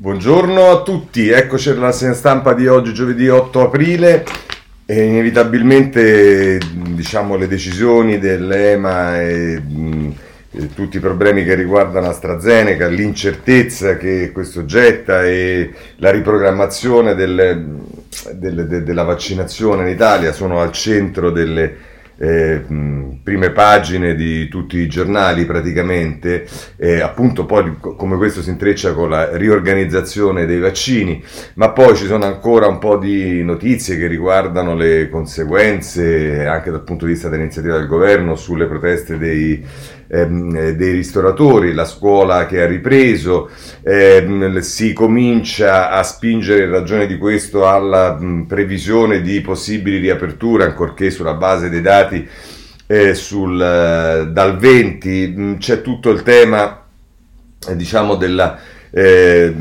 Buongiorno a tutti, eccoci alla segna stampa di oggi, giovedì 8 aprile. E inevitabilmente diciamo, le decisioni dell'EMA e, mh, e, tutti i problemi che riguardano AstraZeneca, l'incertezza che questo getta e la riprogrammazione delle, delle, de, della vaccinazione in Italia sono al centro delle eh, prime pagine di tutti i giornali praticamente, eh, appunto poi come questo si intreccia con la riorganizzazione dei vaccini, ma poi ci sono ancora un po' di notizie che riguardano le conseguenze anche dal punto di vista dell'iniziativa del governo sulle proteste dei ehm, dei ristoratori, la scuola che ha ripreso, ehm, si comincia a spingere in ragione di questo alla mh, previsione di possibili riaperture, ancorché sulla base dei dati eh, sul, eh, dal 20, mh, c'è tutto il tema eh, diciamo della... Eh,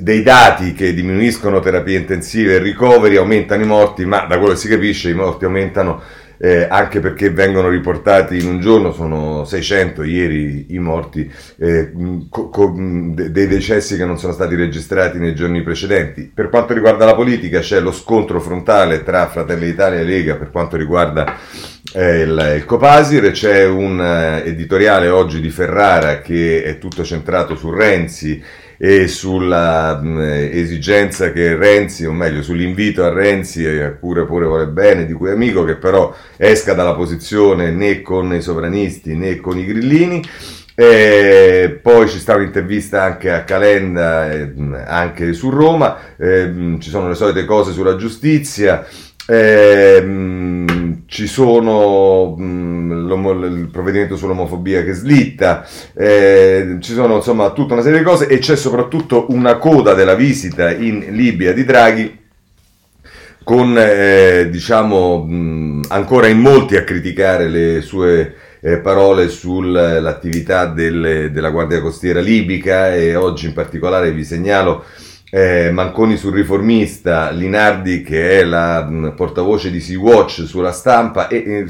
dei dati che diminuiscono terapie intensive e ricoveri aumentano i morti, ma da quello che si capisce i morti aumentano eh, anche perché vengono riportati in un giorno, sono 600 ieri i morti, eh, co- co- dei decessi che non sono stati registrati nei giorni precedenti. Per quanto riguarda la politica c'è lo scontro frontale tra Fratelli d'Italia e Lega per quanto riguarda eh, il, il, Copasir, c'è un eh, editoriale oggi di Ferrara che è tutto centrato su Renzi e sulla mh, esigenza che Renzi, o meglio sull'invito a Renzi, e pure, pure vuole bene, di cui amico, che però esca dalla posizione né con i sovranisti né con i grillini. E poi ci sta un'intervista anche a Calenda, eh, anche su Roma, eh, ci sono le solite cose sulla giustizia. Eh, ci sono mh, il provvedimento sull'omofobia che slitta, eh, ci sono insomma tutta una serie di cose e c'è soprattutto una coda della visita in Libia di Draghi con eh, diciamo mh, ancora in molti a criticare le sue eh, parole sull'attività delle, della Guardia Costiera libica e oggi in particolare vi segnalo eh, Manconi sul riformista, Linardi che è la mh, portavoce di Sea-Watch sulla stampa e, e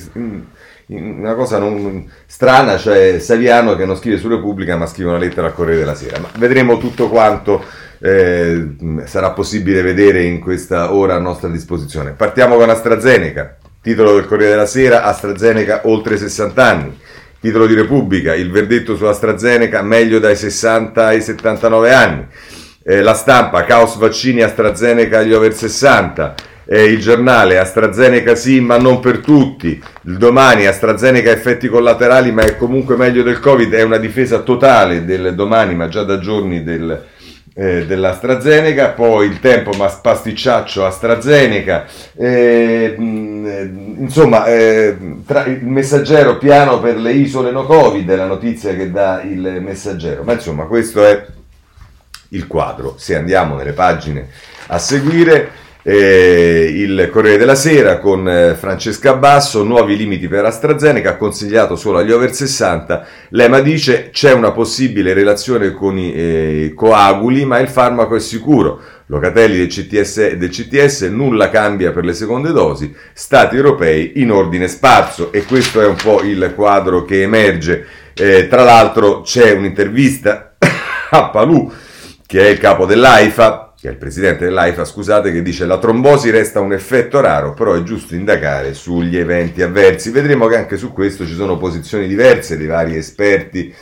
una cosa non, strana, cioè Saviano che non scrive su Repubblica ma scrive una lettera al Corriere della Sera. Ma vedremo tutto quanto eh, sarà possibile vedere in questa ora a nostra disposizione. Partiamo con AstraZeneca, titolo del Corriere della Sera, AstraZeneca oltre 60 anni. Titolo di Repubblica, il verdetto su AstraZeneca meglio dai 60 ai 79 anni. Eh, la stampa, caos vaccini AstraZeneca agli over 60. Eh, il giornale, AstraZeneca sì, ma non per tutti. Il domani, AstraZeneca effetti collaterali, ma è comunque meglio del Covid. È una difesa totale del domani, ma già da giorni del, eh, dell'AstraZeneca, poi il tempo ma pasticciaccio AstraZeneca, eh, insomma eh, tra, il messaggero piano per le isole no Covid è la notizia che dà il messaggero, ma insomma questo è il quadro. Se andiamo nelle pagine a seguire, eh, il Corriere della Sera con eh, Francesca Basso, nuovi limiti per AstraZeneca, consigliato solo agli over 60. L'EMA dice c'è una possibile relazione con i eh, coaguli, ma il farmaco è sicuro. Locatelli del CTS, del CTS, nulla cambia per le seconde dosi, stati europei in ordine sparso e questo è un po' il quadro che emerge. Eh, tra l'altro c'è un'intervista a Palù che è il capo dell'AIFA, che è il presidente dell'AIFA, scusate, che dice la trombosi resta un effetto raro, però è giusto indagare sugli eventi avversi. Vedremo che anche su questo ci sono posizioni diverse dei vari esperti.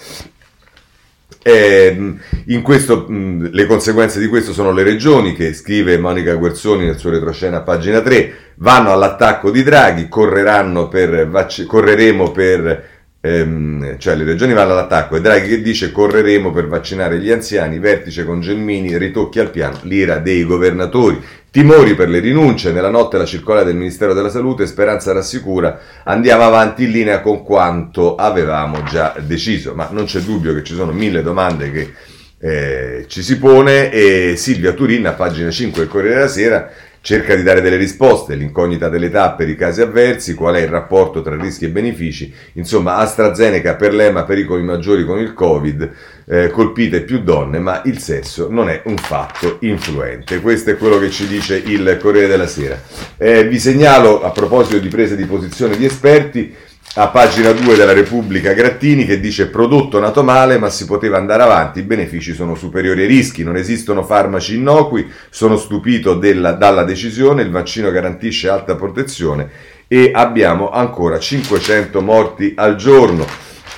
Eh, questo, le conseguenze di questo sono le regioni che scrive Monica Guerzoni nel suo retroscena a pagina 3 vanno all'attacco di Draghi per, correremo per ehm, cioè le regioni vanno all'attacco e Draghi che dice correremo per vaccinare gli anziani, vertice con Gelmini, ritocchi al piano, l'ira dei governatori, timori per le rinunce, nella notte la circolare del Ministero della Salute, Speranza rassicura, andiamo avanti in linea con quanto avevamo già deciso, ma non c'è dubbio che ci sono mille domande che eh, ci si pone e Silvia Turin a pagina 5 del Corriere della Sera Cerca di dare delle risposte, l'incognita delle tappe per i casi avversi, qual è il rapporto tra rischi e benefici, insomma AstraZeneca per l'EMA pericoli maggiori con il Covid, eh, colpite più donne, ma il sesso non è un fatto influente. Questo è quello che ci dice il Corriere della Sera. Eh, vi segnalo a proposito di prese di posizione di esperti, a pagina 2 della Repubblica Grattini che dice prodotto nato male ma si poteva andare avanti, i benefici sono superiori ai rischi, non esistono farmaci innocui, sono stupito della, dalla decisione, il vaccino garantisce alta protezione e abbiamo ancora 500 morti al giorno.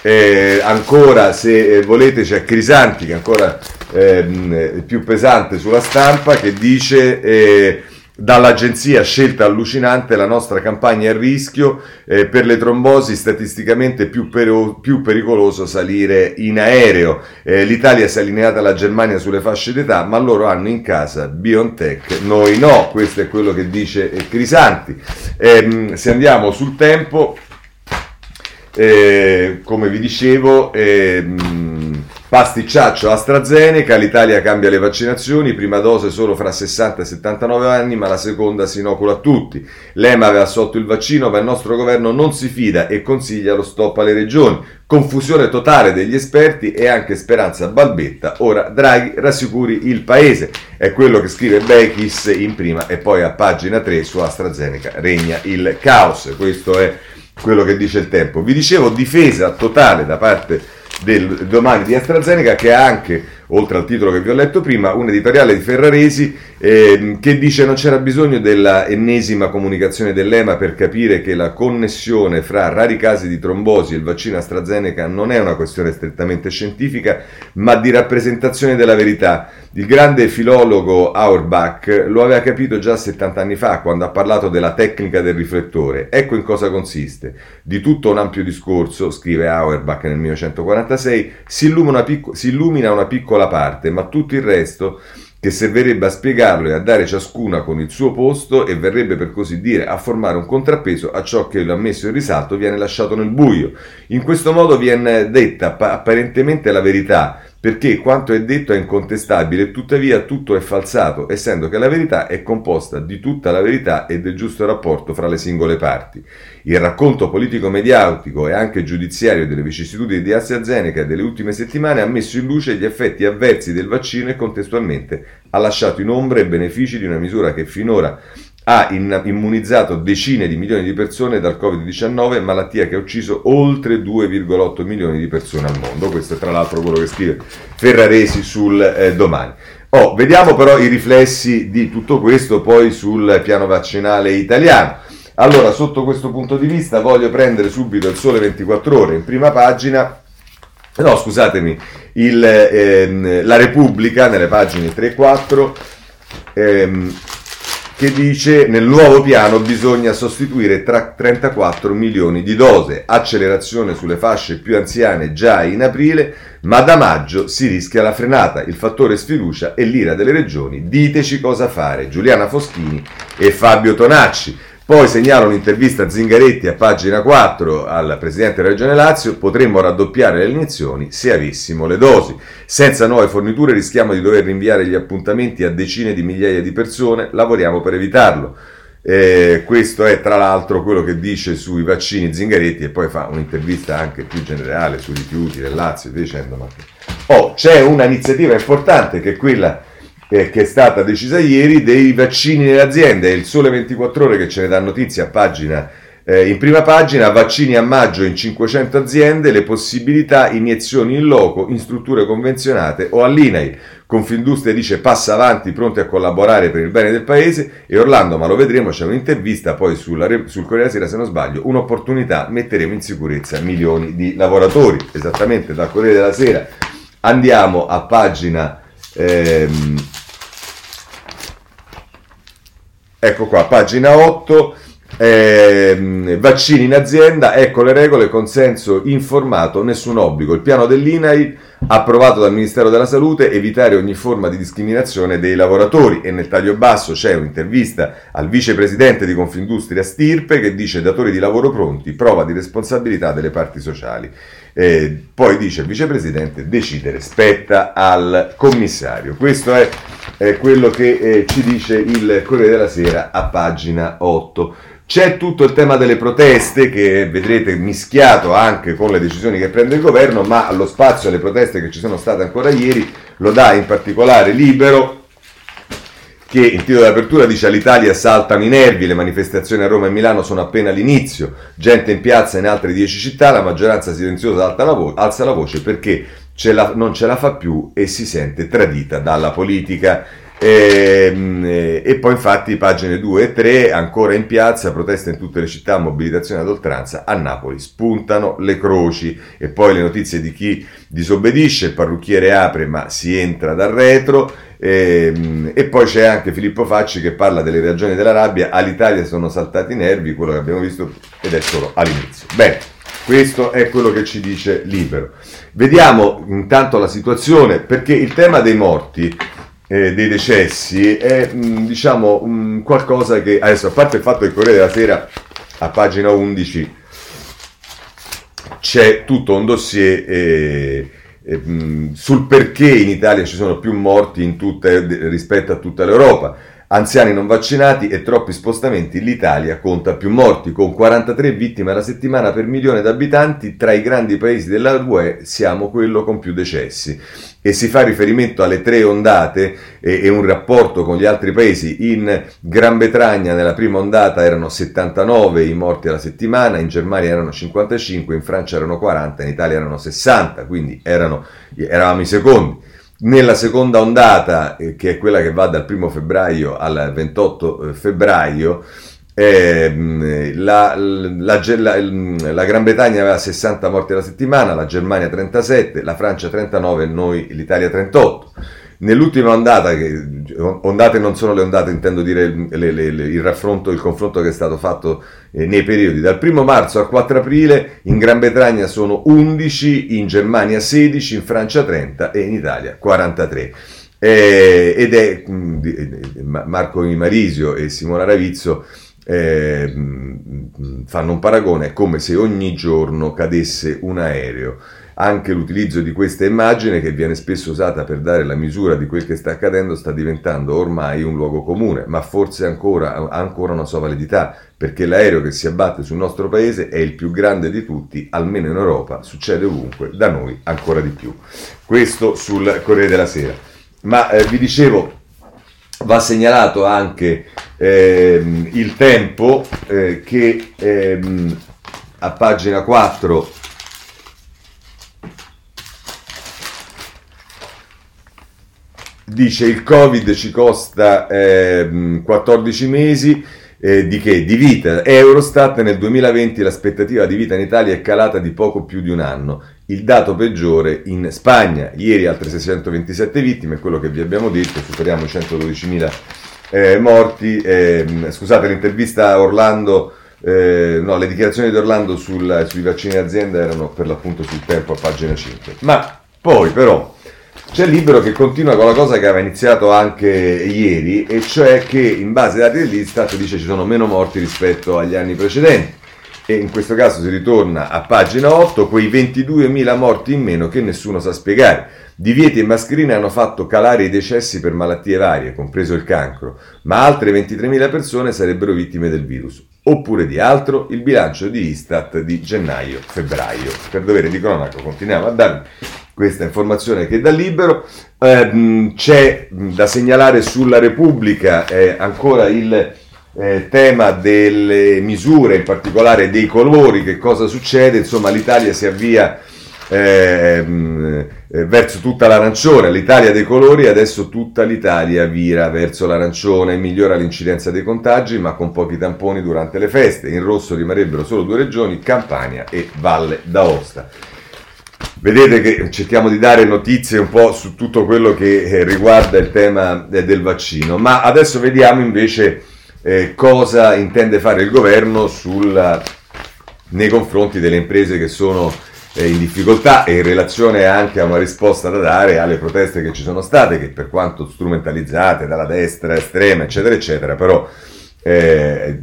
Eh, ancora se eh, volete c'è Crisanti che è ancora eh, più pesante sulla stampa che dice eh, Dall'agenzia scelta allucinante la nostra campagna a rischio, eh, per le trombosi statisticamente più, per- più pericoloso salire in aereo. Eh, L'Italia si è allineata alla Germania sulle fasce d'età, ma loro hanno in casa BioNTech, noi no, questo è quello che dice eh, Crisanti. Ehm, se andiamo sul tempo, eh, come vi dicevo, ehm, Pasticciaccio AstraZeneca, l'Italia cambia le vaccinazioni, prima dose solo fra 60 e 79 anni, ma la seconda si inocula a tutti. L'EMA aveva assolto il vaccino, ma il nostro governo non si fida e consiglia lo stop alle regioni. Confusione totale degli esperti e anche speranza balbetta. Ora Draghi rassicuri il paese. È quello che scrive Bechis in prima e poi a pagina 3 su AstraZeneca regna il caos. Questo è quello che dice il tempo. Vi dicevo difesa totale da parte del domani di AstraZeneca che ha anche, oltre al titolo che vi ho letto prima, un editoriale di Ferraresi eh, che dice non c'era bisogno della ennesima comunicazione dell'EMA per capire che la connessione fra rari casi di trombosi e il vaccino AstraZeneca non è una questione strettamente scientifica, ma di rappresentazione della verità. Il grande filologo Auerbach lo aveva capito già 70 anni fa quando ha parlato della tecnica del riflettore. Ecco in cosa consiste. Di tutto un ampio discorso, scrive Auerbach nel 1946, si illumina una, picco- si illumina una piccola parte, ma tutto il resto che servirebbe a spiegarlo e a dare ciascuna con il suo posto e verrebbe per così dire a formare un contrappeso a ciò che lo ha messo in risalto viene lasciato nel buio. In questo modo viene detta apparentemente la verità, perché quanto è detto è incontestabile, tuttavia tutto è falsato, essendo che la verità è composta di tutta la verità e del giusto rapporto fra le singole parti. Il racconto politico-mediatico e anche giudiziario delle vicissitudini di AstraZeneca delle ultime settimane ha messo in luce gli effetti avversi del vaccino e contestualmente ha lasciato in ombra i benefici di una misura che finora ha immunizzato decine di milioni di persone dal Covid-19, malattia che ha ucciso oltre 2,8 milioni di persone al mondo. Questo è tra l'altro quello che scrive Ferraresi sul eh, domani. Oh, vediamo però i riflessi di tutto questo poi sul piano vaccinale italiano. Allora, sotto questo punto di vista voglio prendere subito il Sole 24 ore in prima pagina. No, scusatemi, il, ehm, la Repubblica nelle pagine 3 e 4. Ehm, che dice nel nuovo piano bisogna sostituire tra 34 milioni di dose, accelerazione sulle fasce più anziane già in aprile, ma da maggio si rischia la frenata, il fattore sfiducia e l'ira delle regioni. Diteci cosa fare. Giuliana Foschini e Fabio Tonacci. Poi segnala un'intervista a Zingaretti a pagina 4 al Presidente della Regione Lazio, potremmo raddoppiare le iniezioni se avessimo le dosi. Senza nuove forniture rischiamo di dover rinviare gli appuntamenti a decine di migliaia di persone, lavoriamo per evitarlo. Eh, questo è tra l'altro quello che dice sui vaccini Zingaretti e poi fa un'intervista anche più generale sui rifiuti del Lazio dicendo ma oh, c'è un'iniziativa importante che è quella eh, che è stata decisa ieri, dei vaccini nelle aziende. È il Sole 24 Ore che ce ne dà notizia a pagina. Eh, in prima pagina, vaccini a maggio in 500 aziende, le possibilità iniezioni in loco, in strutture convenzionate o all'INAI. Confindustria dice passa avanti, pronti a collaborare per il bene del paese e Orlando, ma lo vedremo, c'è un'intervista poi sulla, sul Corriere della Sera se non sbaglio, un'opportunità, metteremo in sicurezza milioni di lavoratori, esattamente dal Corriere della Sera. Andiamo a pagina ehm, Ecco qua, pagina 8. Eh, vaccini in azienda, ecco le regole, consenso informato, nessun obbligo. Il piano dell'INAI approvato dal Ministero della Salute, evitare ogni forma di discriminazione dei lavoratori e nel taglio basso c'è un'intervista al vicepresidente di Confindustria Stirpe che dice datori di lavoro pronti, prova di responsabilità delle parti sociali. Eh, poi dice il vicepresidente decidere spetta al commissario. Questo è, è quello che eh, ci dice il Corriere della Sera a pagina 8. C'è tutto il tema delle proteste che vedrete mischiato anche con le decisioni che prende il governo, ma allo spazio alle proteste che ci sono state ancora ieri lo dà in particolare libero che in titolo d'apertura dice all'Italia saltano i nervi, le manifestazioni a Roma e Milano sono appena all'inizio, gente in piazza in altre dieci città, la maggioranza silenziosa alza la, vo- alza la voce perché ce la, non ce la fa più e si sente tradita dalla politica. E, ehm, e, poi infatti pagine 2 e 3 ancora in piazza, protesta in tutte le città, mobilitazione ad oltranza, a Napoli spuntano le croci e poi le notizie di chi disobbedisce, il parrucchiere apre ma si entra dal retro e, ehm, e poi c'è anche Filippo Facci che parla delle ragioni della rabbia, all'Italia sono saltati i nervi, quello che abbiamo visto ed è solo all'inizio. Bene, questo è quello che ci dice Libero. Vediamo intanto la situazione perché il tema dei morti eh, dei decessi è mh, diciamo mh, qualcosa che adesso a parte il fatto che il Corriere della Sera a pagina 11 c'è tutto un dossier eh, eh, mh, sul perché in Italia ci sono più morti in tutte, rispetto a tutta l'Europa Anziani non vaccinati e troppi spostamenti, l'Italia conta più morti, con 43 vittime alla settimana per milione di abitanti, tra i grandi paesi della UE siamo quello con più decessi. E si fa riferimento alle tre ondate e, e un rapporto con gli altri paesi. In Gran Bretagna nella prima ondata erano 79 i morti alla settimana, in Germania erano 55, in Francia erano 40, in Italia erano 60, quindi erano, eravamo i secondi. Nella seconda ondata, eh, che è quella che va dal 1 febbraio al 28 eh, febbraio, eh, la, la, la, la, Gran Bretagna aveva 60 morti alla settimana, la Germania 37, la Francia 39 e noi l'Italia 38. Nell'ultima ondata, che ondate non sono le ondate, intendo dire le, le, le, il raffronto, il confronto che è stato fatto eh, nei periodi dal 1 marzo al 4 aprile, in Gran Bretagna sono 11, in Germania 16, in Francia 30 e in Italia 43. Eh, ed è mh, mm, eh, Marco Marisio e Simona Ravizzo eh, mm, fanno un paragone, è come se ogni giorno cadesse un aereo anche l'utilizzo di questa immagine, che viene spesso usata per dare la misura di quel che sta accadendo, sta diventando ormai un luogo comune, ma forse ancora, ha ancora una sua validità, perché l'aereo che si abbatte sul nostro paese è il più grande di tutti, almeno in Europa, succede ovunque, da noi ancora di più. Questo sul Corriere della Sera. Ma eh, vi dicevo, va segnalato anche eh, il tempo eh, che ehm, a pagina 4 dice il Covid ci costa eh, 14 mesi eh, di che? Di vita. Eurostat nel 2020 l'aspettativa di vita in Italia è calata di poco più di un anno. Il dato peggiore in Spagna. Ieri altre 627 vittime, quello che vi abbiamo detto, superiamo i 112.000 eh, morti. Ehm, scusate, l'intervista a Orlando, eh, no, le dichiarazioni di Orlando sul, sui vaccini d'azienda erano per l'appunto sul tempo a pagina 5. Ma poi però c'è il libro che continua con la cosa che aveva iniziato anche ieri, e cioè che in base ai dati dell'Istat dice ci sono meno morti rispetto agli anni precedenti. E in questo caso si ritorna a pagina 8, quei 22.000 morti in meno che nessuno sa spiegare. Divieti e mascherine hanno fatto calare i decessi per malattie varie, compreso il cancro, ma altre 23.000 persone sarebbero vittime del virus. Oppure di altro, il bilancio di Istat di gennaio-febbraio. Per dovere di cronaca continuiamo a darvi questa informazione che da libero. Eh, c'è da segnalare sulla Repubblica eh, ancora il eh, tema delle misure, in particolare dei colori, che cosa succede, insomma l'Italia si avvia ehm, eh, verso tutta l'arancione, l'Italia dei colori, adesso tutta l'Italia vira verso l'arancione, migliora l'incidenza dei contagi ma con pochi tamponi durante le feste, in rosso rimarrebbero solo due regioni, Campania e Valle d'Aosta. Vedete che cerchiamo di dare notizie un po' su tutto quello che eh, riguarda il tema eh, del vaccino, ma adesso vediamo invece eh, cosa intende fare il governo sul, nei confronti delle imprese che sono in difficoltà e in relazione anche a una risposta da dare alle proteste che ci sono state, che per quanto strumentalizzate dalla destra estrema, eccetera, eccetera, però eh,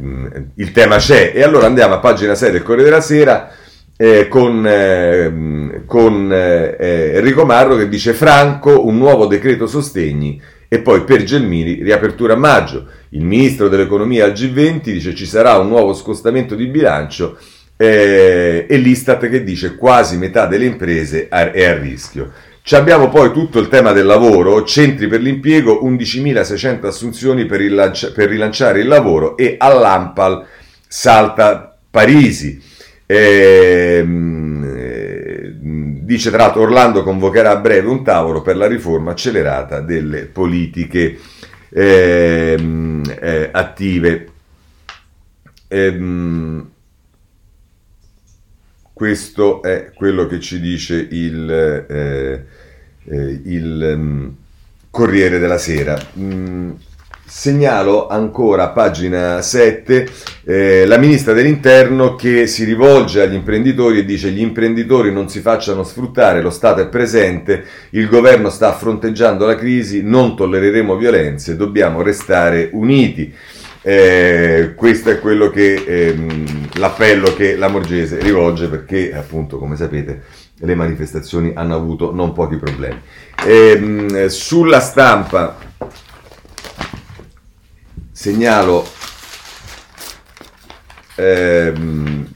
il tema c'è. E allora andiamo a pagina 6 del Corriere della Sera eh, con, eh, con eh, Enrico Marro che dice Franco un nuovo decreto sostegni e poi per Gelmini riapertura a maggio. Il ministro dell'economia al G20 dice ci sarà un nuovo scostamento di bilancio eh, e l'Istat che dice quasi metà delle imprese è a rischio. Ci abbiamo poi tutto il tema del lavoro, centri per l'impiego, 11.600 assunzioni per, rilancia- per rilanciare il lavoro e all'Ampal salta Parisi. Ehm, eh, dice tra l'altro Orlando convocherà a breve un tavolo per la riforma accelerata delle politiche ehm, eh, attive. Ehm, questo è quello che ci dice il, eh, eh, il um, Corriere della Sera. Segnalo ancora, pagina 7, eh, la ministra dell'Interno che si rivolge agli imprenditori e dice gli imprenditori non si facciano sfruttare, lo Stato è presente, il governo sta fronteggiando la crisi, non tollereremo violenze, dobbiamo restare uniti. Eh, questo è quello che ehm, l'appello che la Morgese rivolge perché appunto come sapete le manifestazioni hanno avuto non pochi problemi. Ehm, sulla stampa segnalo ehm,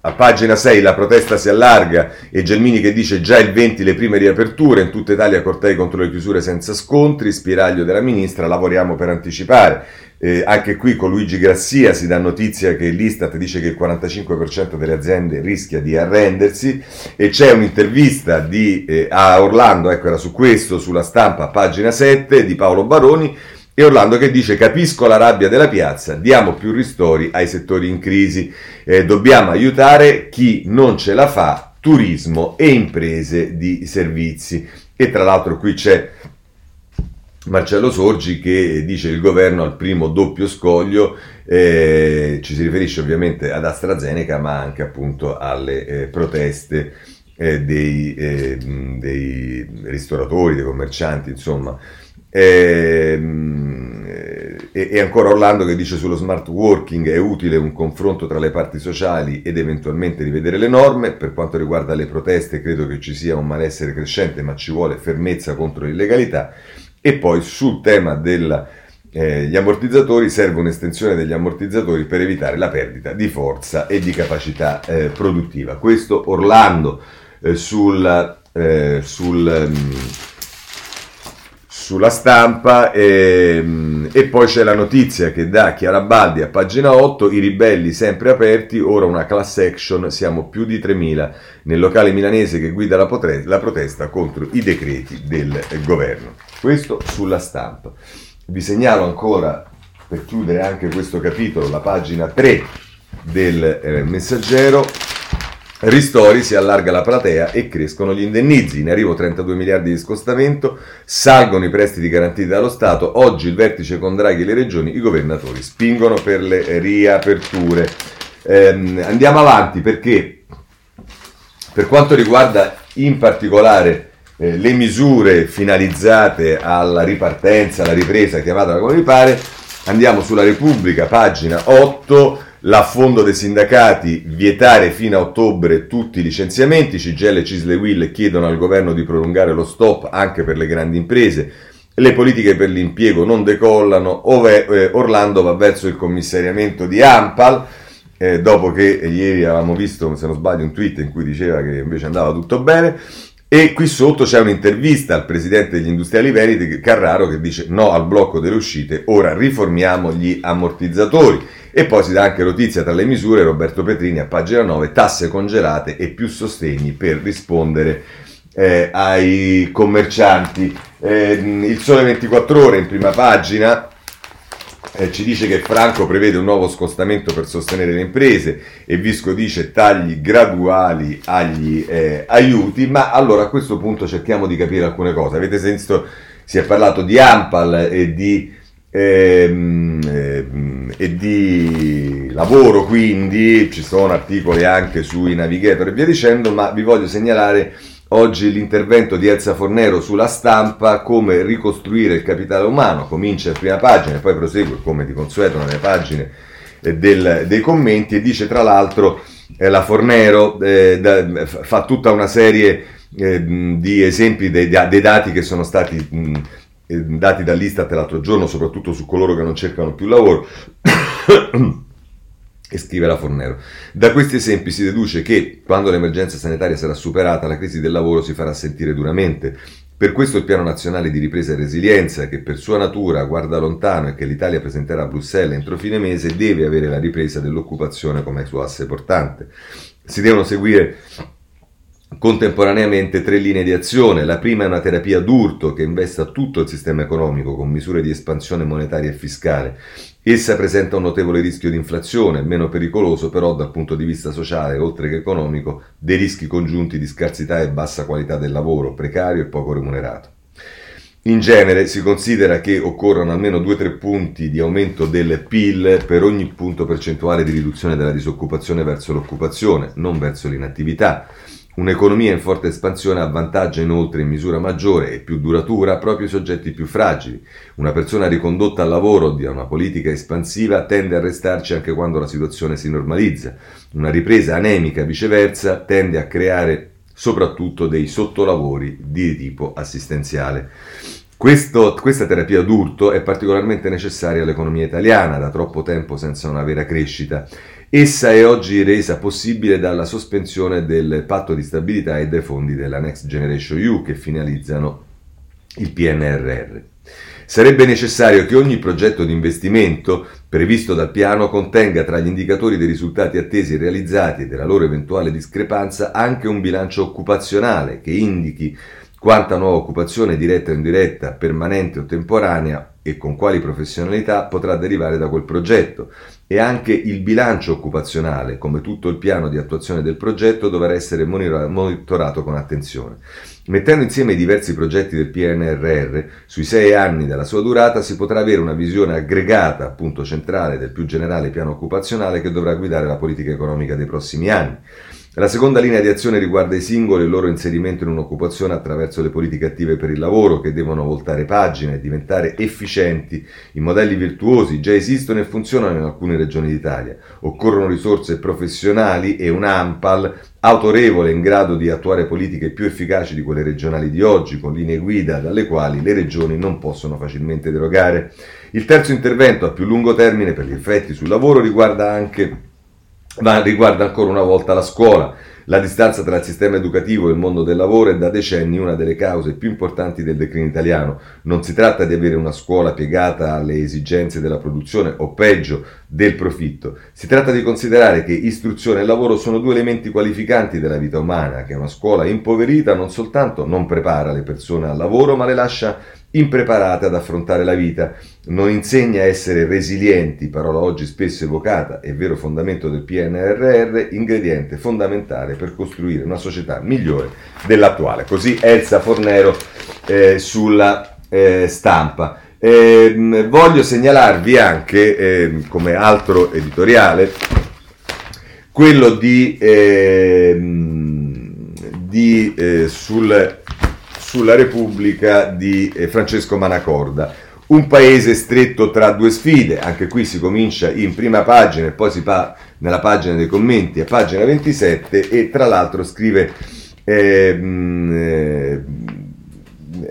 a pagina 6 la protesta si allarga e Gelmini che dice già il 20 le prime riaperture, in tutta Italia cortei contro le chiusure senza scontri, spiraglio della ministra, lavoriamo per anticipare. Eh, anche qui con Luigi Grassia si dà notizia che l'Istat dice che il 45% delle aziende rischia di arrendersi e c'è un'intervista di, eh, a Orlando, ecco era su questo, sulla stampa, pagina 7, di Paolo Baroni, e Orlando che dice capisco la rabbia della piazza, diamo più ristori ai settori in crisi, eh, dobbiamo aiutare chi non ce la fa, turismo e imprese di servizi. E tra l'altro qui c'è Marcello Sorgi che dice il governo al primo doppio scoglio, eh, ci si riferisce ovviamente ad AstraZeneca ma anche appunto alle eh, proteste eh, dei, eh, dei ristoratori, dei commercianti, insomma. Ehm, e, e, ancora Orlando che dice sullo smart working è utile un confronto tra le parti sociali ed eventualmente rivedere le norme. Per quanto riguarda le proteste credo che ci sia un malessere crescente ma ci vuole fermezza contro l'illegalità. E poi sul tema degli eh, ammortizzatori serve un'estensione degli ammortizzatori per evitare la perdita di forza e di capacità eh, produttiva. Questo Orlando eh, sul, eh, sul um, sulla stampa e, ehm, e, poi c'è la notizia che da Chiarabaldi a pagina 8 i ribelli sempre aperti ora una class action siamo più di 3.000 nel locale milanese che guida la, potre- la protesta contro i decreti del governo. Questo sulla stampa. Vi segnalo ancora per chiudere anche questo capitolo la pagina 3 del eh, messaggero Ristori si allarga la platea e crescono gli indennizi. In arrivo 32 miliardi di scostamento, salgono i prestiti garantiti dallo Stato. Oggi il vertice con Draghi e le regioni, i governatori spingono per le riaperture. Eh, andiamo avanti perché per quanto riguarda in particolare eh, le misure finalizzate alla ripartenza, alla ripresa, chiamatela come vi pare, andiamo sulla Repubblica, pagina 8 l'affondo dei sindacati, vietare fino a ottobre tutti i licenziamenti, CGL e Cisle Will chiedono al governo di prolungare lo stop anche per le grandi imprese, le politiche per l'impiego non decollano, ove eh, Orlando va verso il commissariamento di Ampal, eh, dopo che ieri avevamo visto, se non sbaglio, un tweet in cui diceva che invece andava tutto bene, e qui sotto c'è un'intervista al presidente degli industriali Veriti, Carraro, che dice no al blocco delle uscite, ora riformiamo gli ammortizzatori. E poi si dà anche notizia tra le misure, Roberto Petrini a pagina 9, tasse congelate e più sostegni per rispondere eh, ai commercianti. Eh, il Sole 24 ore in prima pagina eh, ci dice che Franco prevede un nuovo scostamento per sostenere le imprese e Visco dice tagli graduali agli eh, aiuti, ma allora a questo punto cerchiamo di capire alcune cose. Avete sentito, si è parlato di Ampal e di ehm, ehm, e di lavoro, quindi ci sono articoli anche sui navigator e via dicendo, ma vi voglio segnalare oggi l'intervento di Elsa Fornero sulla stampa, come ricostruire il capitale umano, comincia a prima pagina e poi prosegue come di consueto nelle pagine eh, del, dei commenti. E dice tra l'altro eh, la Fornero eh, da, fa tutta una serie eh, di esempi dei, dei, dati che sono stati mh, dati dall'Istat l'altro giorno, soprattutto su coloro che non cercano più lavoro. E scrive la Fornero. Da questi esempi si deduce che, quando l'emergenza sanitaria sarà superata, la crisi del lavoro si farà sentire duramente. Per questo il Piano Nazionale di Ripresa e Resilienza, che per sua natura guarda lontano e che l'Italia presenterà a Bruxelles entro fine mese, deve avere la ripresa dell'occupazione come suo asse portante. Si devono seguire contemporaneamente tre linee di azione. La prima è una terapia d'urto che investa tutto il sistema economico con misure di espansione monetaria e fiscale. Essa presenta un notevole rischio di inflazione, meno pericoloso però dal punto di vista sociale, oltre che economico, dei rischi congiunti di scarsità e bassa qualità del lavoro, precario e poco remunerato. In genere si considera che occorrono almeno 2-3 punti di aumento del PIL per ogni punto percentuale di riduzione della disoccupazione verso l'occupazione, non verso l'inattività. Un'economia in forte espansione avvantaggia inoltre in misura maggiore e più duratura proprio i soggetti più fragili. Una persona ricondotta al lavoro da una politica espansiva tende a restarci anche quando la situazione si normalizza. Una ripresa anemica, viceversa, tende a creare soprattutto dei sottolavori di tipo assistenziale. Questo, questa terapia d'urto è particolarmente necessaria all'economia italiana, da troppo tempo senza una vera crescita Essa è oggi resa possibile dalla sospensione del patto di stabilità e dei fondi della Next Generation EU che finalizzano il PNRR. Sarebbe necessario che ogni progetto di investimento previsto dal piano contenga tra gli indicatori dei risultati attesi e realizzati e della loro eventuale discrepanza anche un bilancio occupazionale che indichi quanta nuova occupazione diretta o indiretta, permanente o temporanea e con quali professionalità potrà derivare da quel progetto, e anche il bilancio occupazionale, come tutto il piano di attuazione del progetto, dovrà essere monitorato con attenzione. Mettendo insieme i diversi progetti del PNRR, sui sei anni della sua durata si potrà avere una visione aggregata, appunto centrale, del più generale piano occupazionale che dovrà guidare la politica economica dei prossimi anni. La seconda linea di azione riguarda i singoli e il loro inserimento in un'occupazione attraverso le politiche attive per il lavoro che devono voltare pagina e diventare efficienti. I modelli virtuosi già esistono e funzionano in alcune regioni d'Italia. Occorrono risorse professionali e un AMPAL autorevole in grado di attuare politiche più efficaci di quelle regionali di oggi, con linee guida dalle quali le regioni non possono facilmente derogare. Il terzo intervento a più lungo termine per gli effetti sul lavoro riguarda anche ma riguarda ancora una volta la scuola. La distanza tra il sistema educativo e il mondo del lavoro è da decenni una delle cause più importanti del declino italiano. Non si tratta di avere una scuola piegata alle esigenze della produzione o peggio del profitto. Si tratta di considerare che istruzione e lavoro sono due elementi qualificanti della vita umana, che una scuola impoverita non soltanto non prepara le persone al lavoro, ma le lascia impreparate ad affrontare la vita. Non insegna a essere resilienti, parola oggi spesso evocata e vero fondamento del PNRR, ingrediente fondamentale per costruire una società migliore dell'attuale. Così Elsa Fornero eh, sulla eh, stampa. Eh, voglio segnalarvi anche, ehm, come altro editoriale, quello di, ehm, di eh, sul sulla Repubblica di eh, Francesco Manacorda. Un paese stretto tra due sfide, anche qui si comincia in prima pagina e poi si va nella pagina dei commenti a pagina 27 e tra l'altro scrive eh, eh,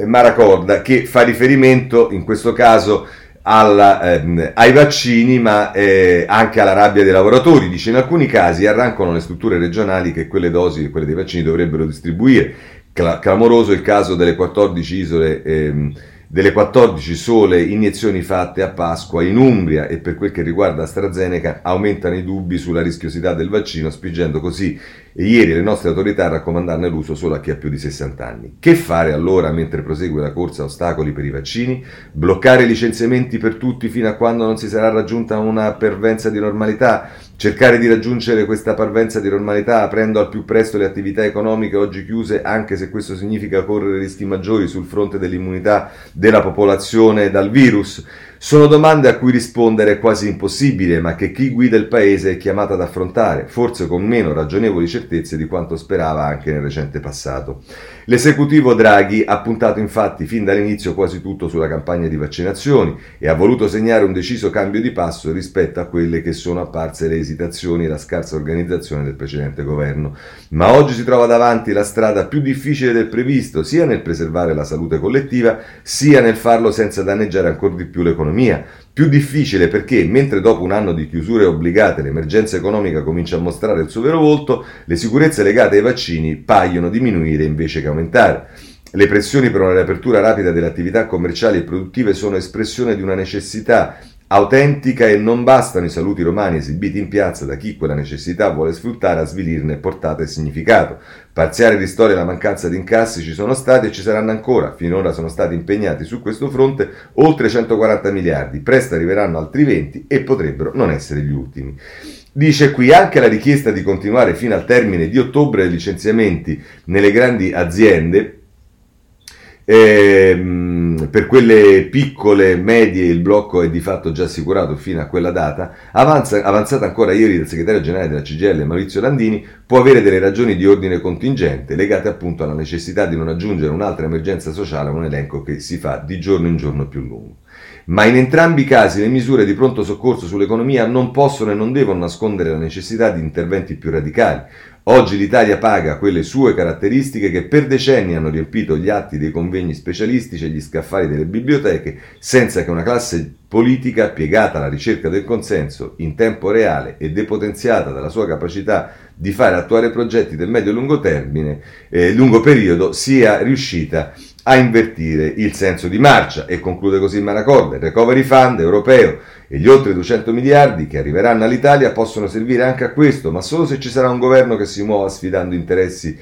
Maracorda che fa riferimento in questo caso alla, ehm, ai vaccini ma eh, anche alla rabbia dei lavoratori. Dice in alcuni casi arrancano le strutture regionali che quelle dosi, quelle dei vaccini dovrebbero distribuire clamoroso il caso delle 14 isole, ehm, delle 14 sole iniezioni fatte a Pasqua in Umbria e per quel che riguarda AstraZeneca aumentano i dubbi sulla rischiosità del vaccino, spingendo così ieri le nostre autorità a raccomandarne l'uso solo a chi ha più di 60 anni. Che fare allora mentre prosegue la corsa a ostacoli per i vaccini? Bloccare i licenziamenti per tutti fino a quando non si sarà raggiunta una pervenza di normalità? Cercare di raggiungere questa parvenza di normalità aprendo al più presto le attività economiche oggi chiuse, anche se questo significa correre rischi maggiori sul fronte dell'immunità della popolazione dal virus? Sono domande a cui rispondere è quasi impossibile, ma che chi guida il paese è chiamato ad affrontare, forse con meno ragionevoli certezze di quanto sperava anche nel recente passato. L'esecutivo Draghi ha puntato infatti fin dall'inizio quasi tutto sulla campagna di vaccinazioni e ha voluto segnare un deciso cambio di passo rispetto a quelle che sono apparse le esitazioni e la scarsa organizzazione del precedente governo. Ma oggi si trova davanti la strada più difficile del previsto, sia nel preservare la salute collettiva, sia nel farlo senza danneggiare ancora di più l'economia. Più difficile perché, mentre dopo un anno di chiusure obbligate l'emergenza economica comincia a mostrare il suo vero volto, le sicurezze legate ai vaccini paiono diminuire invece che aumentare. Le pressioni per una riapertura rapida delle attività commerciali e produttive sono espressione di una necessità autentica e non bastano i saluti romani esibiti in piazza da chi quella necessità vuole sfruttare a svilirne portata e significato. Parziali ristori e la mancanza di incassi ci sono stati e ci saranno ancora. Finora sono stati impegnati su questo fronte oltre 140 miliardi, presto arriveranno altri 20 e potrebbero non essere gli ultimi. Dice qui anche la richiesta di continuare fino al termine di ottobre i licenziamenti nelle grandi aziende Ehm, per quelle piccole, medie, il blocco è di fatto già assicurato fino a quella data. Avanza, avanzata ancora ieri dal segretario generale della CGL Maurizio Landini, può avere delle ragioni di ordine contingente legate appunto alla necessità di non aggiungere un'altra emergenza sociale a un elenco che si fa di giorno in giorno più lungo. Ma in entrambi i casi le misure di pronto soccorso sull'economia non possono e non devono nascondere la necessità di interventi più radicali, Oggi l'Italia paga quelle sue caratteristiche che per decenni hanno riempito gli atti dei convegni specialistici e gli scaffali delle biblioteche, senza che una classe politica piegata alla ricerca del consenso in tempo reale e depotenziata dalla sua capacità di fare attuare progetti del medio e lungo termine, eh, lungo periodo, sia riuscita a invertire il senso di marcia. E conclude così Manacorda, il recovery fund europeo e gli oltre 200 miliardi che arriveranno all'Italia possono servire anche a questo, ma solo se ci sarà un governo che si muova sfidando interessi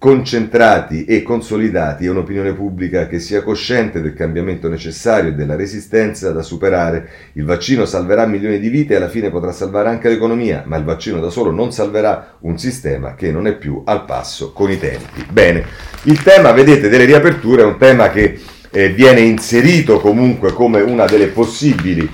concentrati e consolidati e un'opinione pubblica che sia cosciente del cambiamento necessario e della resistenza da superare. Il vaccino salverà milioni di vite e alla fine potrà salvare anche l'economia, ma il vaccino da solo non salverà un sistema che non è più al passo con i tempi. Bene, il tema, vedete, delle riaperture è un tema che eh, viene inserito comunque come una delle possibili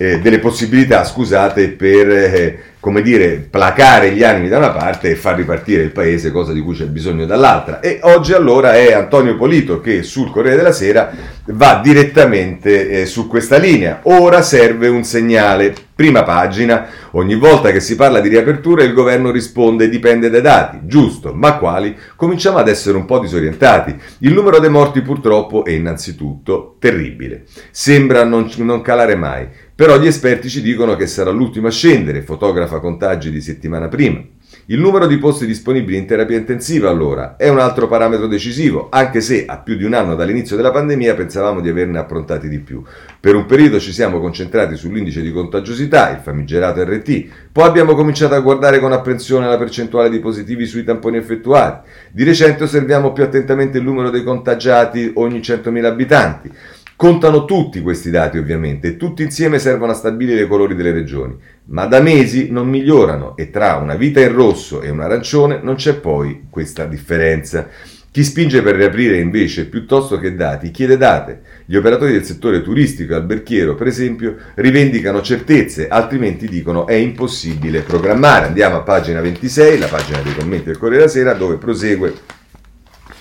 eh, delle possibilità, scusate, per eh, come dire, placare gli animi da una parte e far ripartire il paese, cosa di cui c'è bisogno dall'altra. E oggi allora è Antonio Polito che sul Corriere della Sera va direttamente eh, su questa linea. Ora serve un segnale. Prima pagina, ogni volta che si parla di riapertura il governo risponde dipende dai dati, giusto, ma quali? Cominciamo ad essere un po' disorientati. Il numero dei morti purtroppo è innanzitutto terribile. Sembra non, non calare mai. Però gli esperti ci dicono che sarà l'ultimo a scendere, fotografa contagi di settimana prima. Il numero di posti disponibili in terapia intensiva, allora, è un altro parametro decisivo, anche se a più di un anno dall'inizio della pandemia pensavamo di averne approntati di più. Per un periodo ci siamo concentrati sull'indice di contagiosità, il famigerato RT, poi abbiamo cominciato a guardare con apprensione la percentuale di positivi sui tamponi effettuati. Di recente osserviamo più attentamente il numero dei contagiati ogni 100.000 abitanti. Contano tutti questi dati ovviamente e tutti insieme servono a stabilire i colori delle regioni, ma da mesi non migliorano e tra una vita in rosso e un arancione non c'è poi questa differenza. Chi spinge per riaprire invece piuttosto che dati chiede date. Gli operatori del settore turistico e alberchiero, per esempio, rivendicano certezze, altrimenti dicono è impossibile programmare. Andiamo a pagina 26, la pagina dei commenti del Corriere della Sera, dove prosegue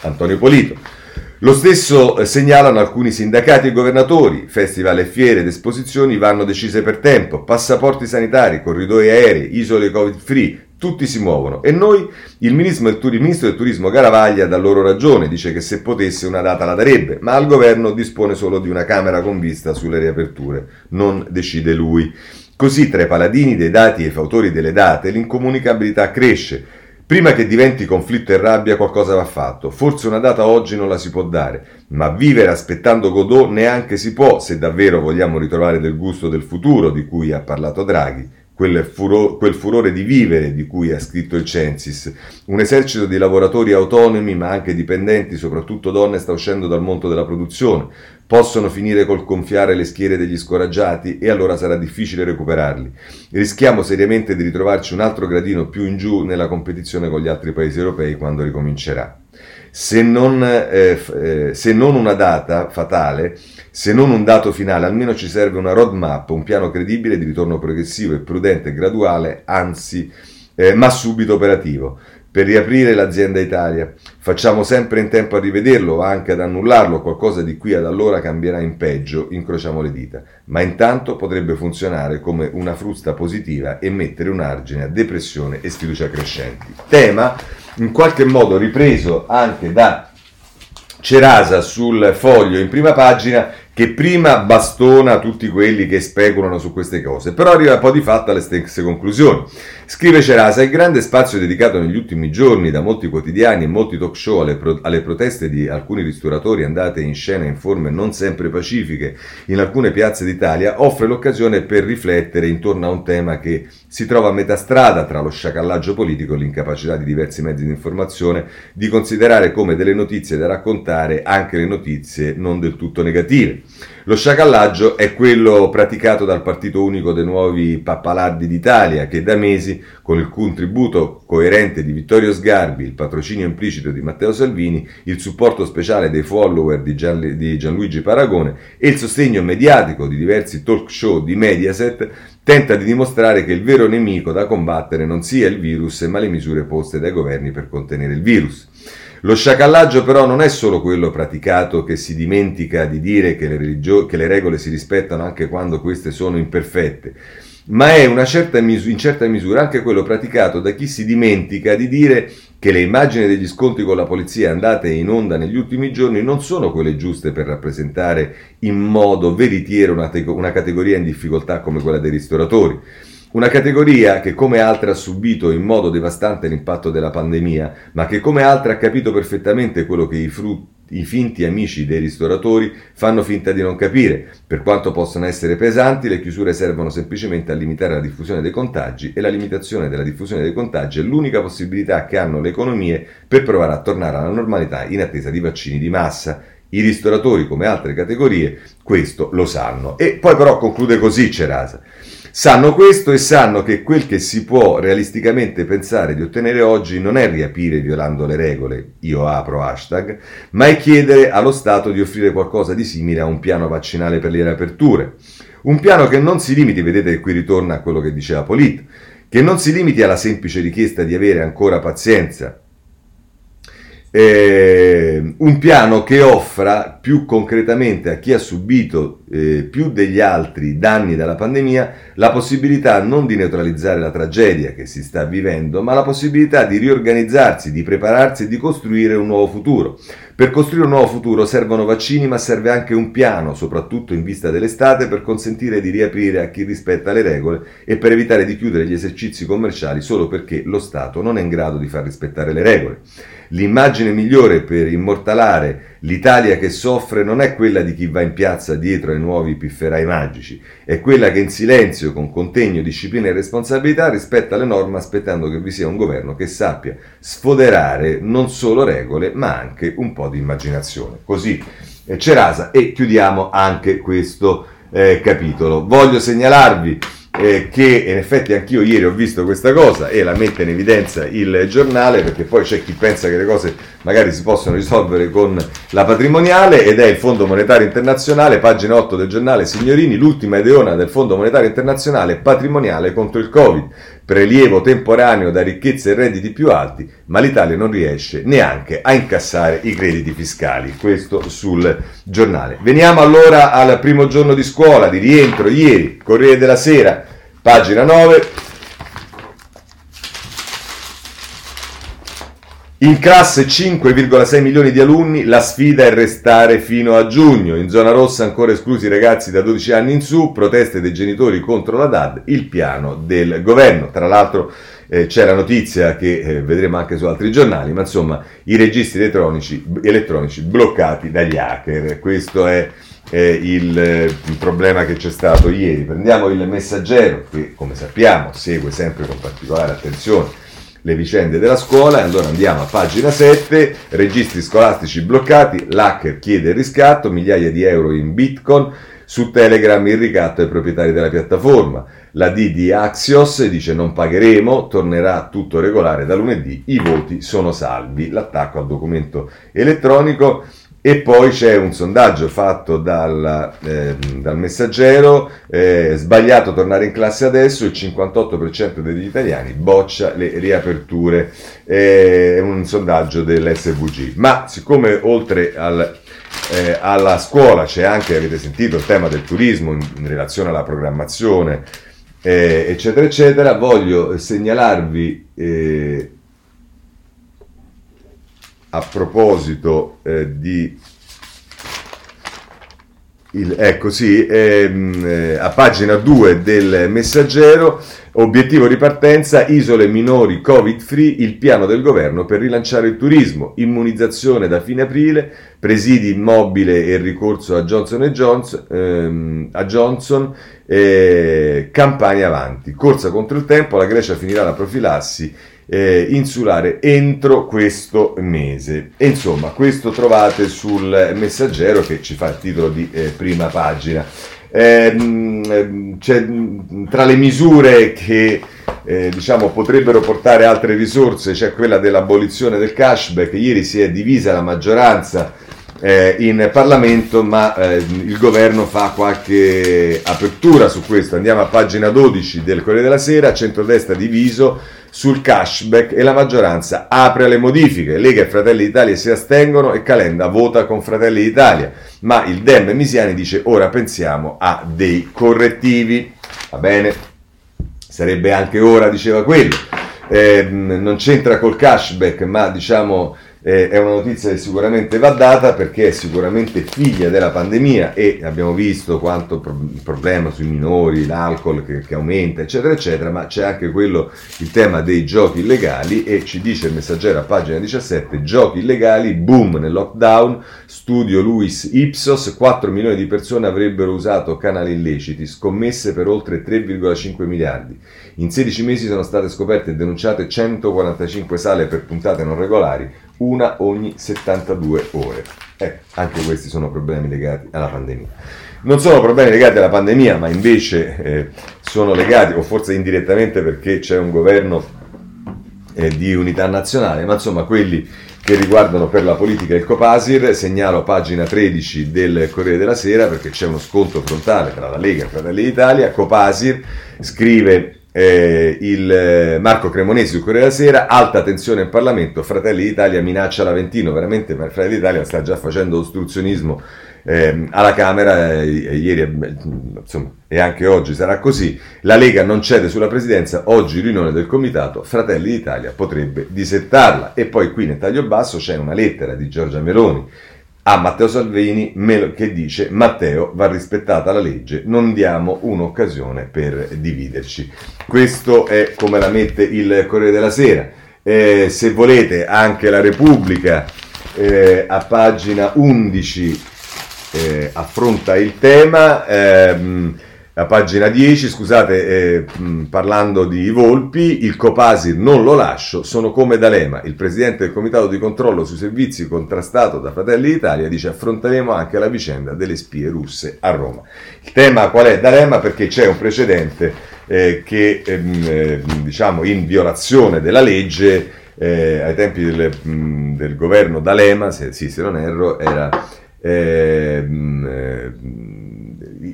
Antonio Polito. Lo stesso eh, segnalano alcuni sindacati e governatori, festival e fiere ed esposizioni vanno decise per tempo, passaporti sanitari, corridoi aerei, isole covid free, tutti si muovono. E noi, il ministro, il ministro del turismo Garavaglia dà loro ragione, dice che se potesse una data la darebbe, ma al governo dispone solo di una Camera con vista sulle riaperture, non decide lui. Così tra i paladini dei dati e i fautori delle date l'incomunicabilità cresce, Prima che diventi conflitto e rabbia qualcosa va fatto. Forse una data oggi non la si può dare, ma vivere aspettando Godot neanche si può se davvero vogliamo ritrovare del gusto del futuro di cui ha parlato Draghi quel, furo, quel, furore di vivere di cui ha scritto il Censis. Un esercito di lavoratori autonomi ma anche dipendenti, soprattutto donne, sta uscendo dal mondo della produzione. Possono finire col gonfiare le schiere degli scoraggiati e allora sarà difficile recuperarli. Rischiamo seriamente di ritrovarci un altro gradino più in giù nella competizione con gli altri paesi europei quando ricomincerà. Se non, eh, eh, se non una data fatale, se non un dato finale, almeno ci serve una roadmap, un piano credibile di ritorno progressivo e prudente e graduale, anzi, eh, ma subito operativo. Per riaprire l'azienda Italia. Facciamo sempre in tempo a rivederlo anche ad annullarlo, qualcosa di qui ad allora cambierà in peggio, incrociamo le dita. Ma intanto potrebbe funzionare come una frusta positiva e mettere un argine a depressione e sfiducia crescenti. Tema in qualche modo ripreso anche da Cerasa sul foglio in prima pagina che prima bastona tutti quelli che speculano su queste cose, però arriva poi di fatto alle stesse conclusioni. Scrive Cerasa, il grande spazio dedicato negli ultimi giorni da molti quotidiani e molti talk show alle, pro- alle proteste di alcuni ristoratori andate in scena in forme non sempre pacifiche in alcune piazze d'Italia offre l'occasione per riflettere intorno a un tema che si trova a metà strada tra lo sciacallaggio politico e l'incapacità di diversi mezzi di informazione di considerare come delle notizie da raccontare anche le notizie non del tutto negative. Lo sciacallaggio è quello praticato dal Partito Unico dei Nuovi Pappalardi d'Italia, che da mesi, con il contributo coerente di Vittorio Sgarbi, il patrocinio implicito di Matteo Salvini, il supporto speciale dei follower di, Gian, di Gianluigi Paragone e il sostegno mediatico di diversi talk show di Mediaset, tenta di dimostrare che il vero nemico da combattere non sia il virus, ma le misure poste dai governi per contenere il virus. Lo sciacallaggio però non è solo quello praticato che si dimentica di dire che le, religio- che le regole si rispettano anche quando queste sono imperfette, ma è certa mis- in certa misura anche quello praticato da chi si dimentica di dire che le immagini degli scontri con la polizia andate in onda negli ultimi giorni non sono quelle giuste per rappresentare in modo veritiero una, te- una categoria in difficoltà come quella dei ristoratori. Una categoria che come altre ha subito in modo devastante l'impatto della pandemia, ma che come altre ha capito perfettamente quello che i frutti i finti amici dei ristoratori fanno finta di non capire. Per quanto possano essere pesanti, le chiusure servono semplicemente a limitare la diffusione dei contagi e la limitazione della diffusione dei contagi è l'unica possibilità che hanno le economie per provare a tornare alla normalità in attesa di vaccini di massa. I ristoratori, come altre categorie, questo lo sanno. E poi però conclude così Cerasa. Sanno questo e sanno che quel che si può realisticamente pensare di ottenere oggi non è riaprire violando le regole, io apro hashtag, ma è chiedere allo Stato di offrire qualcosa di simile a un piano vaccinale per le riaperture. Un piano che non si limiti, vedete che qui ritorna a quello che diceva Polit, che non si limiti alla semplice richiesta di avere ancora pazienza, eh, un piano che offra più concretamente a chi ha subito eh, più degli altri danni dalla pandemia la possibilità non di neutralizzare la tragedia che si sta vivendo, ma la possibilità di riorganizzarsi, di prepararsi e di costruire un nuovo futuro. Per costruire un nuovo futuro servono vaccini, ma serve anche un piano, soprattutto in vista dell'estate, per consentire di riaprire a chi rispetta le regole e per evitare di chiudere gli esercizi commerciali solo perché lo Stato non è in grado di far rispettare le regole. L'immagine migliore per immortalare l'Italia che soffre non è quella di chi va in piazza dietro ai nuovi pifferai magici, è quella che in silenzio, con contegno, disciplina e responsabilità rispetta le norme aspettando che vi sia un governo che sappia sfoderare non solo regole ma anche un po' di immaginazione. Così eh, Cerasa e chiudiamo anche questo eh, capitolo. Voglio segnalarvi eh, che in effetti anch'io ieri ho visto questa cosa e la mette in evidenza il giornale perché poi c'è chi pensa che le cose magari si possono risolvere con la patrimoniale ed è il Fondo Monetario Internazionale, pagina 8 del giornale Signorini, l'ultima ideona del Fondo Monetario Internazionale patrimoniale contro il Covid, prelievo temporaneo da ricchezze e redditi più alti, ma l'Italia non riesce neanche a incassare i crediti fiscali, questo sul giornale. Veniamo allora al primo giorno di scuola, di rientro ieri, Corriere della Sera, pagina 9. In classe 5,6 milioni di alunni, la sfida è restare fino a giugno. In zona rossa ancora esclusi i ragazzi da 12 anni in su, proteste dei genitori contro la DAD, il piano del governo. Tra l'altro eh, c'è la notizia che eh, vedremo anche su altri giornali, ma insomma i registri elettronici, elettronici bloccati dagli hacker. Questo è eh, il, il, problema che c'è stato ieri. Prendiamo il messaggero che come sappiamo segue sempre con particolare attenzione le vicende della scuola. E allora andiamo a pagina 7, registri scolastici bloccati, l'hacker chiede il riscatto, migliaia di euro in bitcoin. Su Telegram il ricatto ai proprietari della piattaforma. La D di Axios dice non pagheremo, tornerà tutto regolare da lunedì, i voti sono salvi. L'attacco al documento elettronico e poi c'è un sondaggio fatto dal, eh, dal messaggero, eh, sbagliato tornare in classe adesso, il 58% degli italiani boccia le riaperture, è un sondaggio dell'SVG. Ma siccome oltre al, eh, alla scuola c'è anche, avete sentito, il tema del turismo in, in relazione alla programmazione, eh, eccetera, eccetera, voglio segnalarvi eh, a proposito eh, di Il, ecco sì, ehm, eh, a pagina 2 del messaggero, obiettivo di partenza, isole minori covid-free, il piano del governo per rilanciare il turismo, immunizzazione da fine aprile, presidi immobile e ricorso a Johnson Johnson, ehm, a Johnson eh, campagna avanti, corsa contro il tempo, la Grecia finirà la profilassi eh, insulare entro questo mese. E insomma, questo trovate sul messaggero che ci fa il titolo di eh, prima pagina. Eh, tra le misure che eh, diciamo, potrebbero portare altre risorse c'è quella dell'abolizione del cashback. Ieri si è divisa la maggioranza eh, in Parlamento, ma eh, il governo fa qualche apertura su questo. Andiamo a pagina 12 del Corriere della Sera, centrodestra diviso sul cashback e la maggioranza apre alle modifiche. Lega e Fratelli d'Italia si astengono e Calenda vota con Fratelli d'Italia, ma il Dem Misiani dice ora pensiamo a dei correttivi. Va bene, sarebbe anche ora, diceva quello. Eh, non c'entra col cashback, ma diciamo eh, è una notizia che sicuramente va data perché è sicuramente figlia della pandemia e abbiamo visto quanto pro- il problema sui minori, l'alcol che, che, aumenta, eccetera, eccetera, ma c'è anche quello, il tema dei giochi illegali e ci dice il messaggero a pagina 17, giochi illegali, boom nel lockdown, studio Luis Ipsos, 4 milioni di persone avrebbero usato canali illeciti, scommesse per oltre 3,5 miliardi. In 16 mesi sono state scoperte e denunciate 145 sale per puntate non regolari, una ogni 72 ore. Eh, anche questi sono problemi legati alla pandemia. Non sono problemi legati alla pandemia, ma invece eh, sono legati, o forse indirettamente perché c'è un governo eh, di unità nazionale, ma insomma quelli che riguardano per la politica il Copasir, segnalo pagina 13 del Corriere della Sera perché c'è uno scontro frontale tra la Lega e Fratelli d'Italia, Copasir scrive eh, il eh, Marco Cremonesi sul Corriere della Sera, alta tensione in Parlamento, Fratelli d'Italia minaccia l'Aventino, veramente Fratelli d'Italia sta già facendo ostruzionismo eh, alla Camera, eh, ieri eh, insomma, e anche oggi sarà così, la Lega non cede sulla presidenza, oggi riunione del comitato, Fratelli d'Italia potrebbe disettarla. E poi qui nel taglio basso c'è una lettera di Giorgia Meloni a Matteo Salvini che dice Matteo va rispettata la legge, non diamo un'occasione per dividerci. Questo è come la mette il Corriere della Sera. Eh, se volete anche la Repubblica eh, a pagina 11 eh, affronta il tema. Ehm, a pagina 10, scusate, eh, parlando di Volpi, il Copasir non lo lascio, sono come D'Alema, il presidente del comitato di controllo sui servizi contrastato da Fratelli d'Italia, dice affronteremo anche la vicenda delle spie russe a Roma. Il tema qual è D'Alema? Perché c'è un precedente eh, che, ehm, eh, diciamo, in violazione della legge, eh, ai tempi del, mh, del governo D'Alema, se, sì, se non erro, era... Ehm, eh,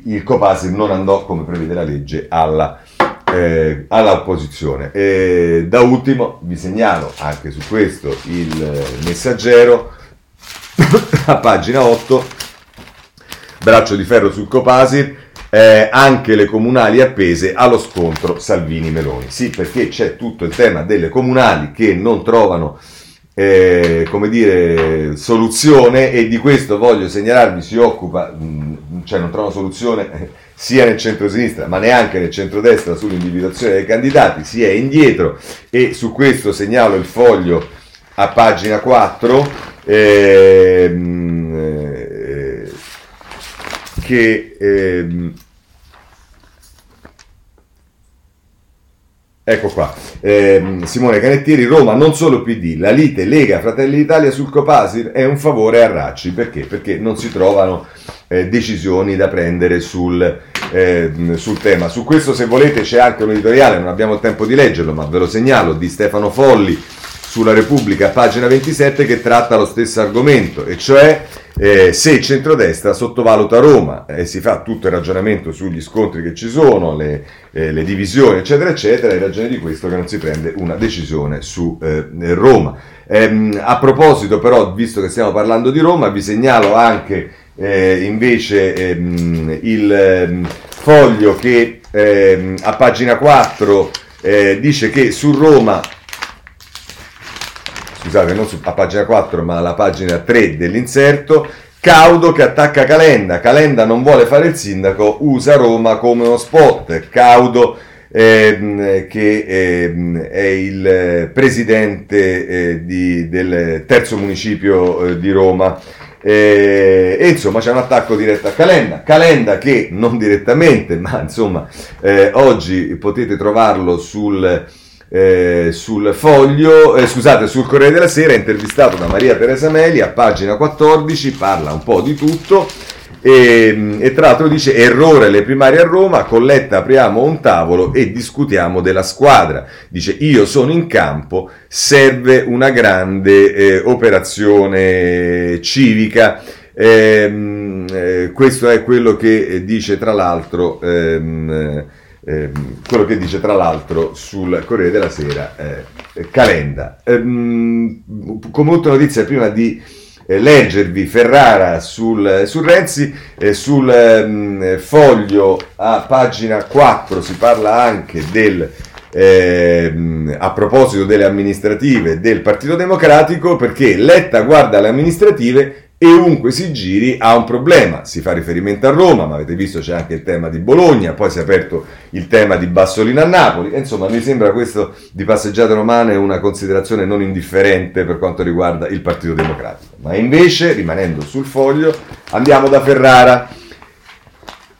il Copasir non andò, come prevede la legge, alla, eh, all'opposizione. E da ultimo vi segnalo anche su questo il messaggero a pagina 8, braccio di ferro sul Copasir, eh, anche le comunali appese allo scontro Salvini-Meloni. Sì, perché c'è tutto il tema delle comunali che non trovano eh, come dire, soluzione e di questo voglio segnalarvi si occupa, mh, cioè non trova soluzione eh, sia nel centro-sinistra ma neanche nel centro-destra sull'individuazione dei candidati, si è indietro. E su questo segnalo il foglio a pagina 4 ehm, eh, che ehm, Ecco qua, eh, Simone Canettieri, Roma, non solo PD, la lite Lega Fratelli d'Italia sul Copasir è un favore a Racci, perché? Perché non si trovano eh, decisioni da prendere sul, eh, sul, tema. Su questo se volete c'è anche un editoriale, non abbiamo il tempo di leggerlo, ma ve lo segnalo, di Stefano Folli sulla Repubblica, pagina 27, che tratta lo stesso argomento, e cioè eh, se il centrodestra sottovaluta Roma eh, si fa tutto il ragionamento sugli scontri che ci sono, le, eh, le divisioni, eccetera, eccetera, è ragione di questo che non si prende una decisione su eh, Roma. Ehm, a proposito, però, visto che stiamo parlando di Roma, vi segnalo anche eh, invece ehm, il ehm, foglio che a pagina 4 eh, dice che su Roma scusate, non su, a pagina 4, ma alla pagina 3 dell'inserto, Caudo che attacca Calenda, Calenda non vuole fare il sindaco, usa Roma come uno spot. Caudo ehm, che ehm, è il presidente eh, di, del terzo municipio eh, di Roma. Eh, e insomma c'è un attacco diretto a Calenda, Calenda che non direttamente, ma insomma eh, oggi potete trovarlo sul, eh, sul foglio, eh, scusate, sul Corriere della Sera, intervistato da Maria Teresa Meli a pagina 14, parla un po' di tutto e, e, tra l'altro dice errore le primarie a Roma, Colletta apriamo un tavolo e discutiamo della squadra. Dice io sono in campo, serve una grande eh, operazione civica. Ehm, eh, questo è quello che dice tra l'altro ehm, eh, quello che dice tra l'altro sul Corriere della Sera eh, Calenda. Ehm, come ultima notizia prima di eh, leggervi Ferrara sul, su Renzi, eh, sul eh, foglio a pagina 4 si parla anche del, ehm, a proposito delle amministrative del Partito Democratico perché Letta guarda le amministrative e ovunque si giri ha un problema. Si fa riferimento a Roma, ma avete visto c'è anche il tema di Bologna, poi si è aperto il tema di Bassolina a Napoli. Insomma, mi sembra questo di passeggiate romane una considerazione non indifferente per quanto riguarda il Partito Democratico. Ma invece, rimanendo sul foglio, andiamo da Ferrara.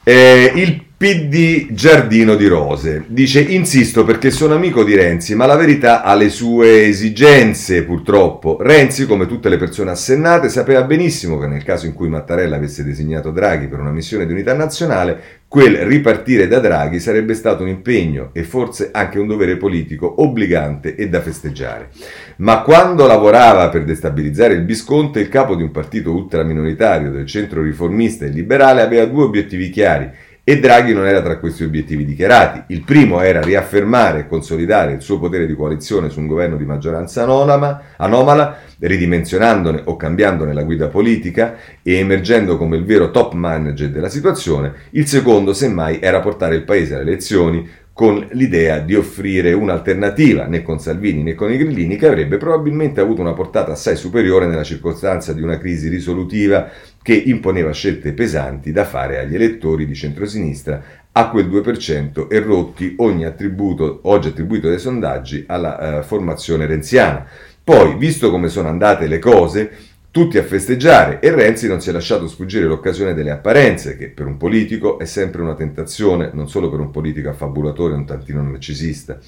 Eh, il PD Giardino di Rose. Dice insisto perché sono amico di Renzi ma la verità ha le sue esigenze purtroppo. Renzi come tutte le persone assennate sapeva benissimo che nel caso in cui Mattarella avesse designato Draghi per una missione di unità nazionale quel ripartire da Draghi sarebbe stato un impegno e forse anche un dovere politico obbligante e da festeggiare. Ma quando lavorava per destabilizzare il Visconte il capo di un partito ultraminoritario del centro riformista e liberale aveva due obiettivi chiari e Draghi non era tra questi obiettivi dichiarati. Il primo era riaffermare e consolidare il suo potere di coalizione su un governo di maggioranza anonima, anomala, ridimensionandone o cambiandone la guida politica e emergendo come il vero top manager della situazione. Il secondo, semmai, era portare il paese alle elezioni con l'idea di offrire un'alternativa né con Salvini né con i Grillini che avrebbe probabilmente avuto una portata assai superiore nella circostanza di una crisi risolutiva che imponeva scelte pesanti da fare agli elettori di centrosinistra a quel 2% e rotti ogni attributo oggi attribuito dai sondaggi alla uh, formazione renziana. Poi, visto come sono andate le cose, tutti a festeggiare e Renzi non si è lasciato sfuggire l'occasione delle apparenze, che per un politico è sempre una tentazione, non solo per un politico affabulatore un tantino narcisista.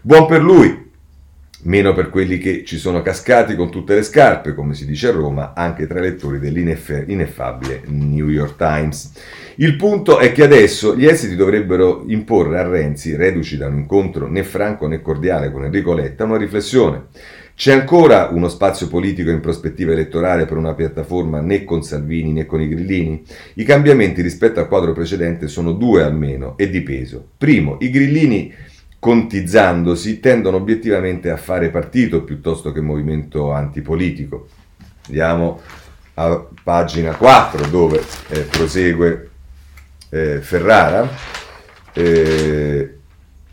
Buon per lui, meno per quelli che ci sono cascati con tutte le scarpe, come si dice a Roma, anche tra i lettori dell'ineffabile New York Times. Il punto è che adesso gli esiti dovrebbero imporre a Renzi, reduci da un incontro né franco né cordiale con Enrico Letta, una riflessione. C'è ancora uno spazio politico in prospettiva elettorale per una piattaforma né con Salvini né con i Grillini? I cambiamenti rispetto al quadro precedente sono due almeno e di peso. Primo, i Grillini contizzandosi tendono obiettivamente a fare partito piuttosto che movimento antipolitico. Andiamo a pagina 4 dove eh, prosegue eh, Ferrara. Eh,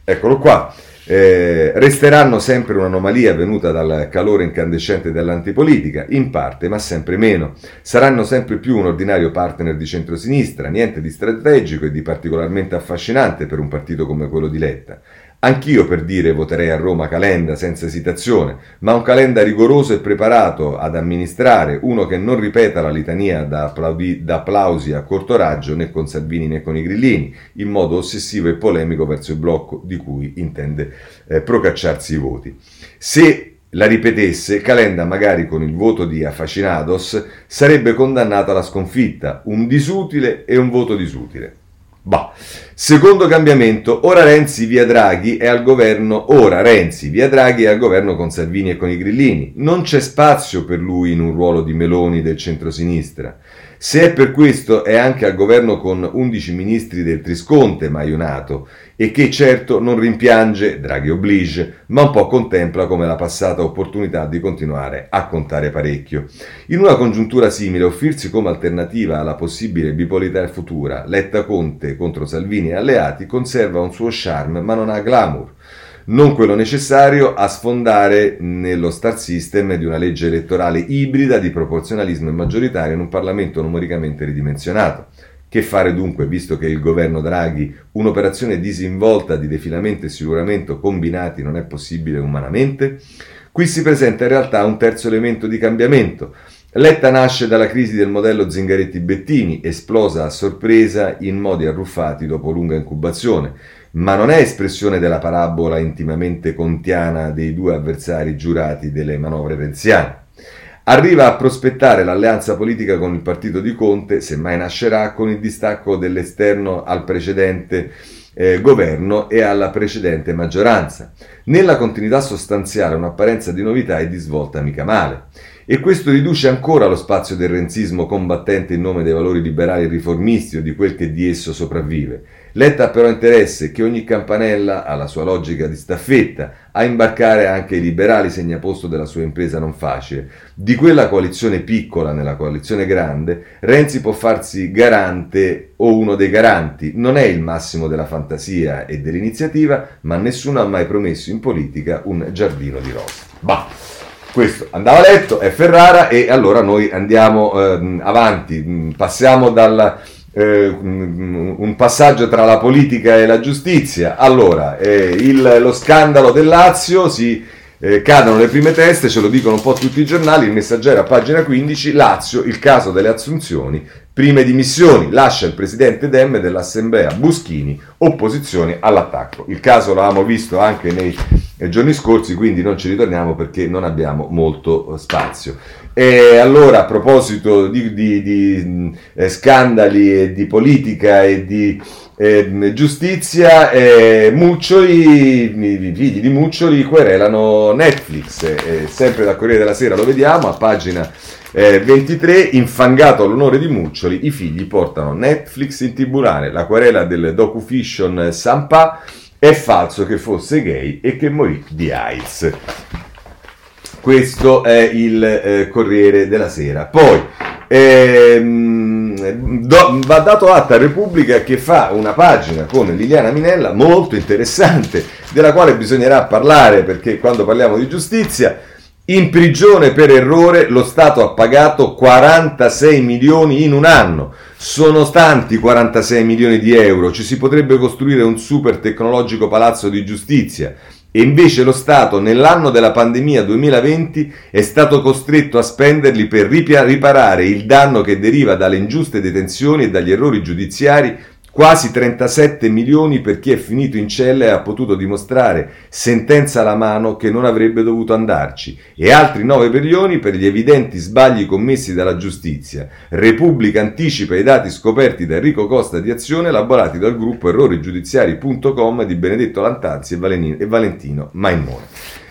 eccolo qua eh, resteranno sempre un'anomalia venuta dal calore incandescente dell'antipolitica, in parte, ma sempre meno. Saranno sempre più un ordinario partner di centrosinistra, niente di strategico e di particolarmente affascinante per un partito come quello di Letta. Anch'io per dire voterei a Roma Calenda senza esitazione, ma un Calenda rigoroso e preparato ad amministrare, uno che non ripeta la litania da, applaudi, da applausi a corto raggio né con Salvini né con i Grillini, in modo ossessivo e polemico verso il blocco di cui intende eh, procacciarsi i voti. Se la ripetesse, Calenda, magari con il voto di Affacinados, sarebbe condannata alla sconfitta, un disutile e un voto disutile. Bah. Secondo cambiamento, ora Renzi via Draghi è al governo, ora Renzi via Draghi è al governo con Salvini e con i Grillini. Non c'è spazio per lui in un ruolo di Meloni del centrosinistra. Se è per questo è anche al governo con 11 ministri del Trisconte maionato e che certo non rimpiange, Draghi oblige, ma un po' contempla come la passata opportunità di continuare a contare parecchio. In una congiuntura simile, offrirsi come alternativa alla possibile bipolarità futura, Letta Conte contro Salvini e alleati, conserva un suo charme ma non ha glamour. Non quello necessario a sfondare nello star system di una legge elettorale ibrida di proporzionalismo e maggioritario in un Parlamento numericamente ridimensionato. Che fare dunque, visto che il governo Draghi un'operazione disinvolta di defilamento e sicuramente combinati non è possibile umanamente? Qui si presenta in realtà un terzo elemento di cambiamento. Letta nasce dalla crisi del modello Zingaretti-Bettini, esplosa a sorpresa in modi arruffati dopo lunga incubazione, ma non è espressione della parabola intimamente contiana dei due avversari giurati delle manovre renziane. Arriva a prospettare l'alleanza politica con il partito di Conte, se mai nascerà, con il distacco dell'esterno al precedente eh, governo e alla precedente maggioranza. Nella continuità sostanziale un'apparenza di novità e di svolta mica male. E questo riduce ancora lo spazio del renzismo combattente in nome dei valori liberali e riformisti o di quel che di esso sopravvive. Letta ha però interesse che ogni campanella ha la sua logica di staffetta, a imbarcare anche i liberali segnaposto della sua impresa non facile. Di quella coalizione piccola nella coalizione grande, Renzi può farsi garante o uno dei garanti. Non è il massimo della fantasia e dell'iniziativa, ma nessuno ha mai promesso in politica un giardino di rose. Bah! questo andava letto, è Ferrara e allora noi andiamo eh, avanti, mm, passiamo dal eh, mm, un passaggio tra la politica e la giustizia. Allora, eh, il, lo scandalo del Lazio si eh, cadono le prime teste, ce lo dicono un po' tutti i giornali, il messaggero a pagina 15, Lazio, il caso delle assunzioni, prime dimissioni, lascia il presidente Dem dell'Assemblea Buschini, opposizione all'attacco. Il caso l'avevamo visto anche nei giorni scorsi, quindi non ci ritorniamo perché non abbiamo molto eh, spazio. E allora, a proposito di, di, di eh, scandali e di politica e di eh, giustizia, eh, Muccioli, i figli di Muccioli querelano Netflix, sempre da Corriere della Sera lo vediamo, a pagina 23, eh, infangato l'onore di Muccioli, i figli portano Netflix in tribunale, la querela del docufiction Sampa è falso che fosse gay e che morì di AIDS. Questo è il eh, Corriere della Sera. Poi ehm, do, va dato atto a Repubblica che fa una pagina con Liliana Minella molto interessante, della quale bisognerà parlare perché quando parliamo di giustizia in prigione per errore lo Stato ha pagato 46 milioni in un anno. Sono tanti 46 milioni di euro, ci si potrebbe costruire un super tecnologico palazzo di giustizia. E invece lo Stato nell'anno della pandemia 2020 è stato costretto a spenderli per riparare il danno che deriva dalle ingiuste detenzioni e dagli errori giudiziari Quasi 37 milioni per chi è finito in cella e ha potuto dimostrare, sentenza alla mano, che non avrebbe dovuto andarci, e altri 9 milioni per gli evidenti sbagli commessi dalla giustizia. Repubblica anticipa i dati scoperti da Enrico Costa di Azione elaborati dal gruppo errorigiudiziari.com di Benedetto Lantanzi e Valentino Maimone.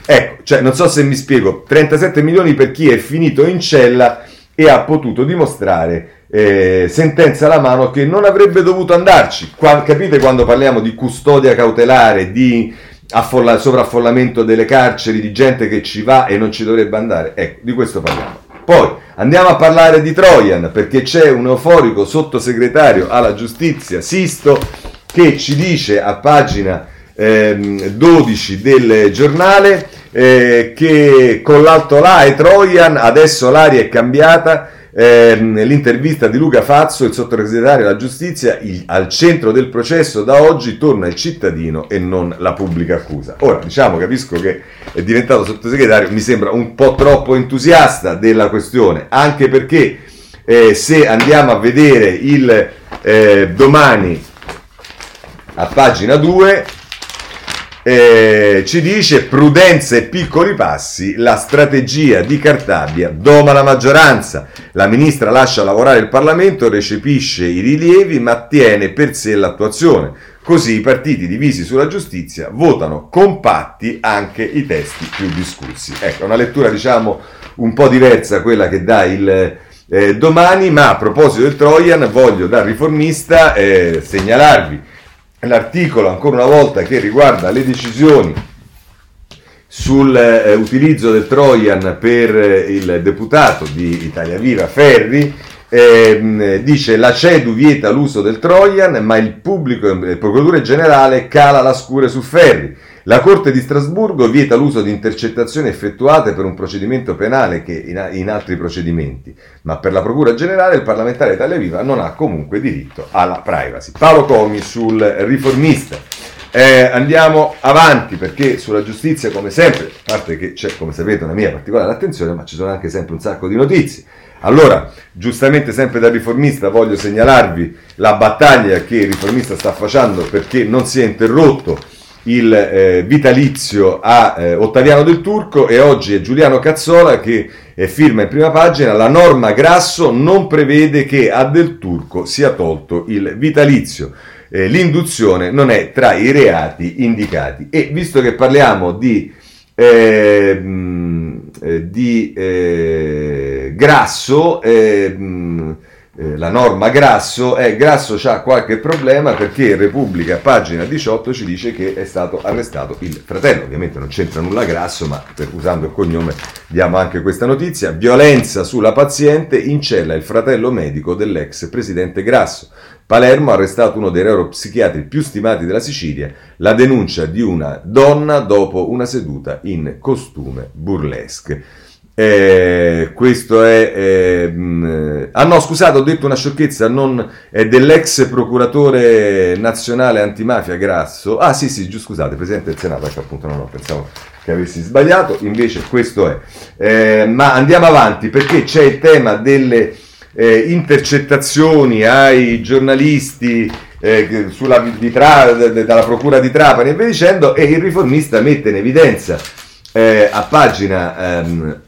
Ecco, cioè non so se mi spiego, 37 milioni per chi è finito in cella e ha potuto dimostrare eh, sentenza alla mano che non avrebbe dovuto andarci. Qua, capite quando parliamo di custodia cautelare, di affolla, sovraffollamento delle carceri, di gente che ci va e non ci dovrebbe andare? Ecco, di questo parliamo. Poi andiamo a parlare di Trojan perché c'è un euforico sottosegretario alla giustizia, Sisto, che ci dice a pagina eh, 12 del giornale eh, che con l'alto là è Trojan, adesso l'aria è cambiata eh, l'intervista di Luca Fazzo, il sottosegretario della giustizia, il, al centro del processo da oggi torna il cittadino e non la pubblica accusa. Ora, diciamo, capisco che è diventato sottosegretario, mi sembra un po' troppo entusiasta della questione, anche perché eh, se andiamo a vedere il eh, domani a pagina 2 eh, ci dice prudenza e piccoli passi, la strategia di Cartabia doma la maggioranza. La ministra lascia lavorare il Parlamento, recepisce i rilievi ma tiene per sé l'attuazione. Così i partiti divisi sulla giustizia votano compatti anche i testi più discussi. Ecco, una lettura diciamo un po' diversa quella che dà il eh, domani, ma a proposito del Trojan voglio da riformista eh, segnalarvi l'articolo ancora una volta che riguarda le decisioni sull'utilizzo eh, del Trojan per eh, il deputato di Italia Viva Ferri, eh, dice la CEDU vieta l'uso del Trojan, ma il pubblico, il procuratore generale cala la scure su Ferri. La Corte di Strasburgo vieta l'uso di intercettazioni effettuate per un procedimento penale che in, in altri procedimenti, ma per la Procura Generale il parlamentare Italia Viva non ha comunque diritto alla privacy. Paolo Comi sul riformista. Eh, andiamo avanti perché sulla giustizia, come sempre, a parte che c'è, come sapete, una mia particolare attenzione, ma ci sono anche sempre un sacco di notizie. Allora, giustamente sempre da riformista voglio segnalarvi la battaglia che il riformista sta facendo perché non si è interrotto il eh, vitalizio a eh, Ottaviano del Turco e oggi è Giuliano Cazzola che eh, firma in prima pagina la norma Grasso non prevede che a Del Turco sia tolto il vitalizio. Eh, l'induzione non è tra i reati indicati e visto che parliamo di, ehm, eh, di eh, Grasso ehm, eh, la norma Grasso, eh, Grasso ha qualche problema perché Repubblica, pagina 18, ci dice che è stato arrestato il fratello. Ovviamente non c'entra nulla Grasso, ma per, usando il cognome diamo anche questa notizia. Violenza sulla paziente, in cella il fratello medico dell'ex presidente Grasso. Palermo ha arrestato uno dei neuropsichiatri più stimati della Sicilia, la denuncia di una donna dopo una seduta in costume burlesque. Eh, questo è. Eh, mh, ah no, scusate, ho detto una sciocchezza. Non, è dell'ex procuratore nazionale antimafia Grasso. Ah, sì, sì, giusto, scusate, presidente del Senato. Ecco, appunto, no, no, pensavo che avessi sbagliato. Invece, questo è. Eh, ma andiamo avanti perché c'è il tema delle eh, intercettazioni ai giornalisti. Eh, sulla, Tra, dalla procura di Trapani e via dicendo, e il riformista mette in evidenza eh, a pagina ehm,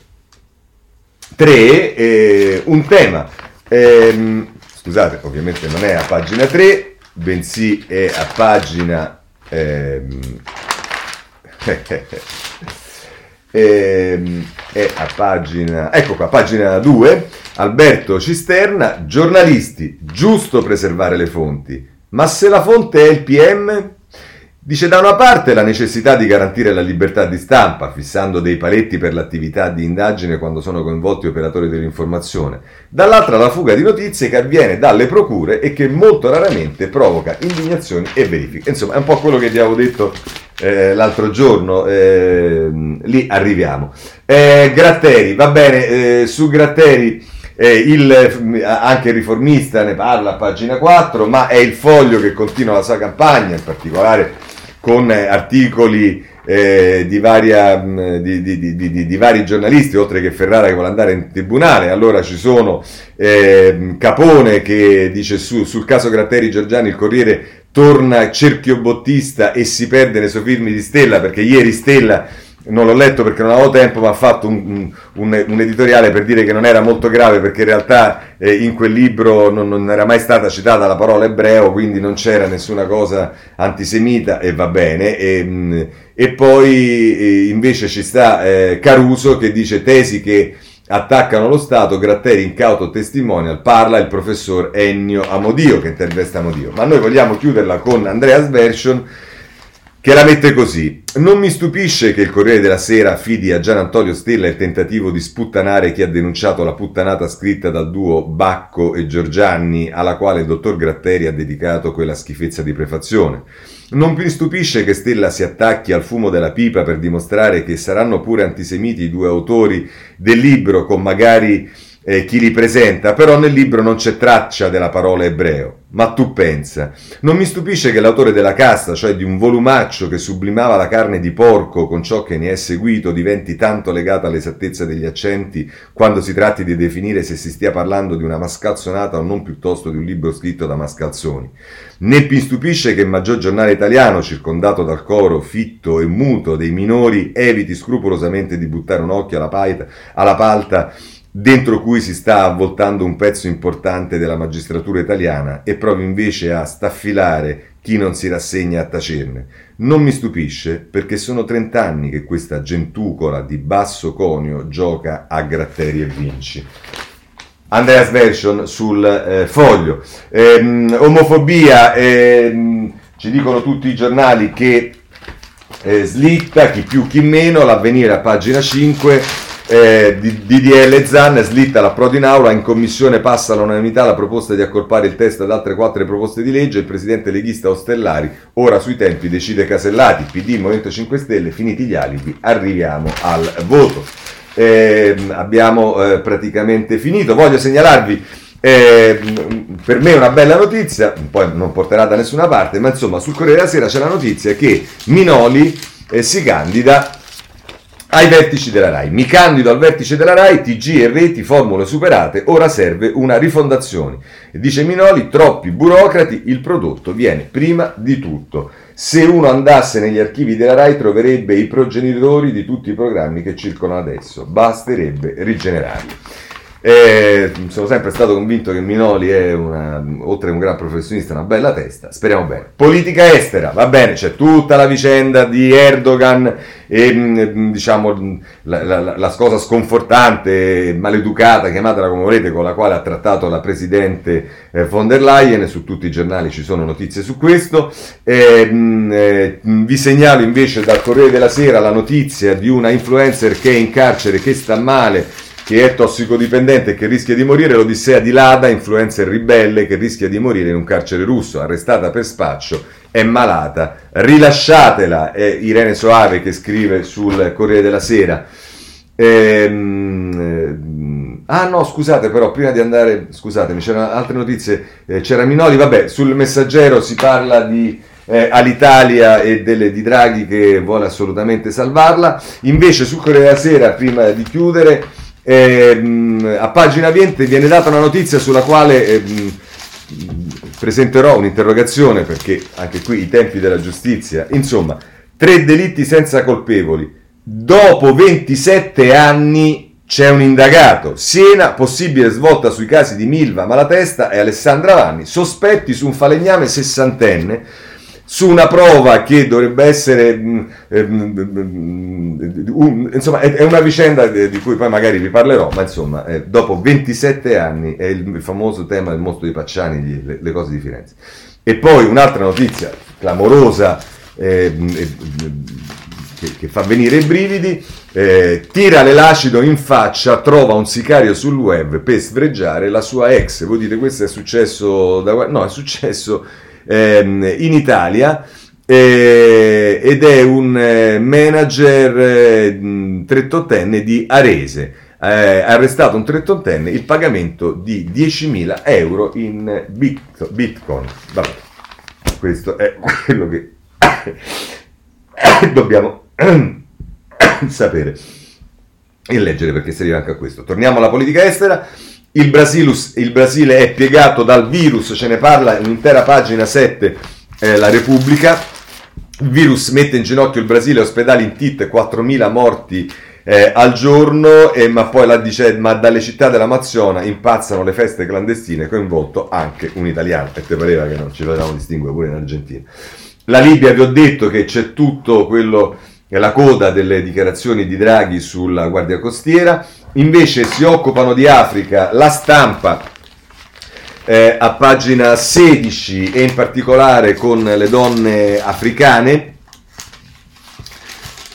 3 eh, un tema. Eh, scusate, ovviamente non è a pagina 3, bensì è a pagina... Ehm, ehm, è a pagina, ecco qua, pagina 2, Alberto Cisterna, giornalisti, giusto preservare le fonti, ma se la fonte è il PM, Dice da una parte la necessità di garantire la libertà di stampa, fissando dei paletti per l'attività di indagine quando sono coinvolti operatori dell'informazione, dall'altra la fuga di notizie che avviene dalle procure e che molto raramente provoca indignazioni e verifiche. Insomma, è un po' quello che vi avevo detto eh, l'altro giorno, eh, lì arriviamo. Eh, Gratteri, va bene, eh, su Gratteri... Eh, il, anche il riformista ne parla a pagina 4, ma è il foglio che continua la sua campagna, in particolare con articoli eh, di, varia, mm, di, di, di, vari giornalisti, oltre che Ferrara che vuole andare in tribunale. Allora ci sono eh, Capone che dice su, sul caso Gratteri Giorgiani il Corriere torna cerchio bottista e si perde nei suoi film di Stella, perché ieri Stella non l'ho letto perché non avevo tempo, ma ha fatto un, un, un, editoriale per dire che non era molto grave perché in realtà eh, in quel libro non, non, era mai stata citata la parola ebreo, quindi non c'era nessuna cosa antisemita e va bene. E, mm, e poi eh, invece ci sta eh, Caruso che dice tesi che attaccano lo Stato, Gratteri incauto testimonial, parla il professor Ennio Amodio che intervista Amodio. Ma noi vogliamo chiuderla con Andreas Version che la mette così. Non mi stupisce che il Corriere della Sera affidi a Gian Antonio Stella il tentativo di sputtanare chi ha denunciato la puttanata scritta dal duo Bacco e Giorgianni, alla quale il dottor Gratteri ha dedicato quella schifezza di prefazione. Non mi stupisce che Stella si attacchi al fumo della pipa per dimostrare che saranno pure antisemiti i due autori del libro con magari eh, chi li presenta, però nel libro non c'è traccia della parola ebreo. Ma tu pensa, non mi stupisce che l'autore della casta, cioè di un volumaccio che sublimava la carne di porco con ciò che ne è seguito, diventi tanto legato all'esattezza degli accenti quando si tratti di definire se si stia parlando di una mascalzonata o non piuttosto di un libro scritto da mascalzoni. Né mi stupisce che il maggior giornale italiano, circondato dal coro fitto e muto dei minori, eviti scrupolosamente di buttare un occhio alla, paita, alla palta dentro cui si sta avvoltando un pezzo importante della magistratura italiana e provi invece a staffilare chi non si rassegna a tacerne. Non mi stupisce perché sono 30 anni che questa gentucola di basso conio gioca a gratteri e vinci. Andreas Version sul eh, foglio. Eh, omofobia, eh, ci dicono tutti i giornali che eh, slitta, chi più chi meno, l'avvenire a pagina 5 Eh, DDL Zan slitta l'approdo in aula, in commissione passa all'unanimità la proposta di accorpare il testo ad altre quattro proposte di legge, il presidente leghista Ostellari ora sui tempi decide Casellati, PD, Movimento 5 Stelle, finiti gli alibi, arriviamo al voto. Eh, abbiamo eh, praticamente finito, voglio segnalarvi eh, per me una bella notizia, poi non porterà da nessuna parte, ma insomma sul Corriere della Sera c'è la notizia che Minoli eh, si candida ai vertici della RAI. Mi candido al vertice della RAI, TG e reti, formule superate, ora serve una rifondazione. Dice Minoli, troppi burocrati, il prodotto viene prima di tutto. Se uno andasse negli archivi della RAI troverebbe i progenitori di tutti i programmi che circolano adesso, basterebbe rigenerarli. E sono sempre stato convinto che Minoli è una, oltre che un gran professionista, una bella testa. Speriamo bene. Politica estera, va bene, c'è tutta la vicenda di Erdogan e mm, diciamo la, la, la cosa sconfortante, maleducata, chiamatela come volete, con la quale ha trattato la presidente eh, von der Leyen. Su tutti i giornali ci sono notizie su questo. E, mm, eh, vi segnalo invece dal Corriere della Sera la notizia di una influencer che è in carcere, che sta male che è tossicodipendente e che rischia di morire, l'Odissea di Lada, influencer ribelle che rischia di morire in un carcere russo, arrestata per spaccio, è malata, rilasciatela, è Irene Soave che scrive sul Corriere della Sera. Ehm, ah no, scusate però, prima di andare, scusatemi, c'erano altre notizie, eh, c'era Minoli, vabbè, sul messaggero si parla di... Eh, all'Italia e delle, di Draghi che vuole assolutamente salvarla. Invece sul Corriere della Sera, prima di chiudere, eh, a pagina 20 viene data una notizia sulla quale eh, presenterò un'interrogazione perché anche qui i tempi della giustizia, insomma, tre delitti senza colpevoli. Dopo 27 anni c'è un indagato. Siena, possibile svolta sui casi di Milva Malatesta e Alessandra Vanni, sospetti su un falegname sessantenne su una prova che dovrebbe essere mm, mm, un, insomma è, una vicenda di cui poi magari vi parlerò ma insomma eh, dopo 27 anni è il, famoso tema del mostro di Pacciani le, cose di Firenze. E poi un'altra notizia clamorosa eh, che, che, fa venire i brividi eh, tira l'elacido in faccia trova un sicario sul web per sfregiare la sua ex. Voi dite questo è successo da no è successo ehm, in Italia eh, ed è un eh, manager eh, trettottenne di Arese. Eh, arrestato un trettottenne il pagamento di 10.000 euro in bit- bitcoin. Vabbè, questo è quello che dobbiamo sapere e leggere perché si arriva anche a questo. Torniamo alla politica estera. Il, Brasilus, il Brasile è piegato dal virus, ce ne parla in un'intera pagina 7 eh, la Repubblica. Il virus mette in ginocchio il Brasile, ospedali in tit, 4.000 morti eh, al giorno, eh, ma poi la dice, ma dalle città dell'Amazzonia impazzano le feste clandestine, coinvolto anche un italiano, e te pareva che non ci facevamo distinguere pure in Argentina. La Libia, vi ho detto che c'è tutto quello, la coda delle dichiarazioni di Draghi sulla Guardia Costiera, invece si occupano di Africa la stampa eh, a pagina 16 e in particolare con le donne africane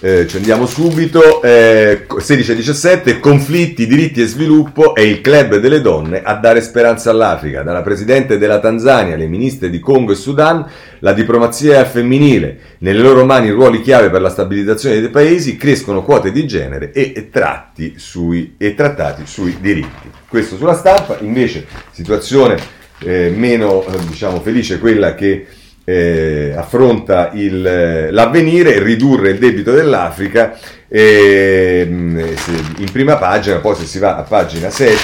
eh, ci andiamo subito. Eh, 16 e 17, conflitti, diritti e sviluppo è il club delle donne a dare speranza all'Africa. Dalla presidente della Tanzania alle ministre di Congo e Sudan, la diplomazia femminile. Nelle loro mani ruoli chiave per la stabilizzazione dei paesi, crescono quote di genere e, tratti sui, e trattati sui diritti. Questo sulla stampa, invece situazione eh, meno eh, diciamo, felice quella che eh, affronta il, l'avvenire, ridurre il debito dell'Africa eh, in prima pagina, poi se si va a pagina 7,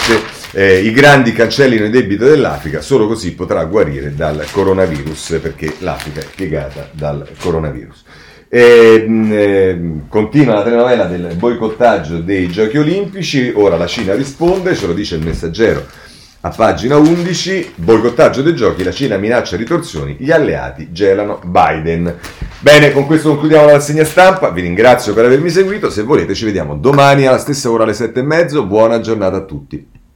eh, i grandi cancellino il debito dell'Africa, solo così potrà guarire dal coronavirus, perché l'Africa è piegata dal coronavirus. E, mh, continua la telenovela del boicottaggio dei giochi olimpici, ora la Cina risponde, ce lo dice il messaggero a pagina 11, boicottaggio dei giochi, la Cina minaccia ritorsioni, gli alleati gelano Biden. Bene, con questo concludiamo la rassegna stampa, vi ringrazio per avermi seguito, se volete ci vediamo domani alla stessa ora alle sette e mezzo, buona giornata a tutti.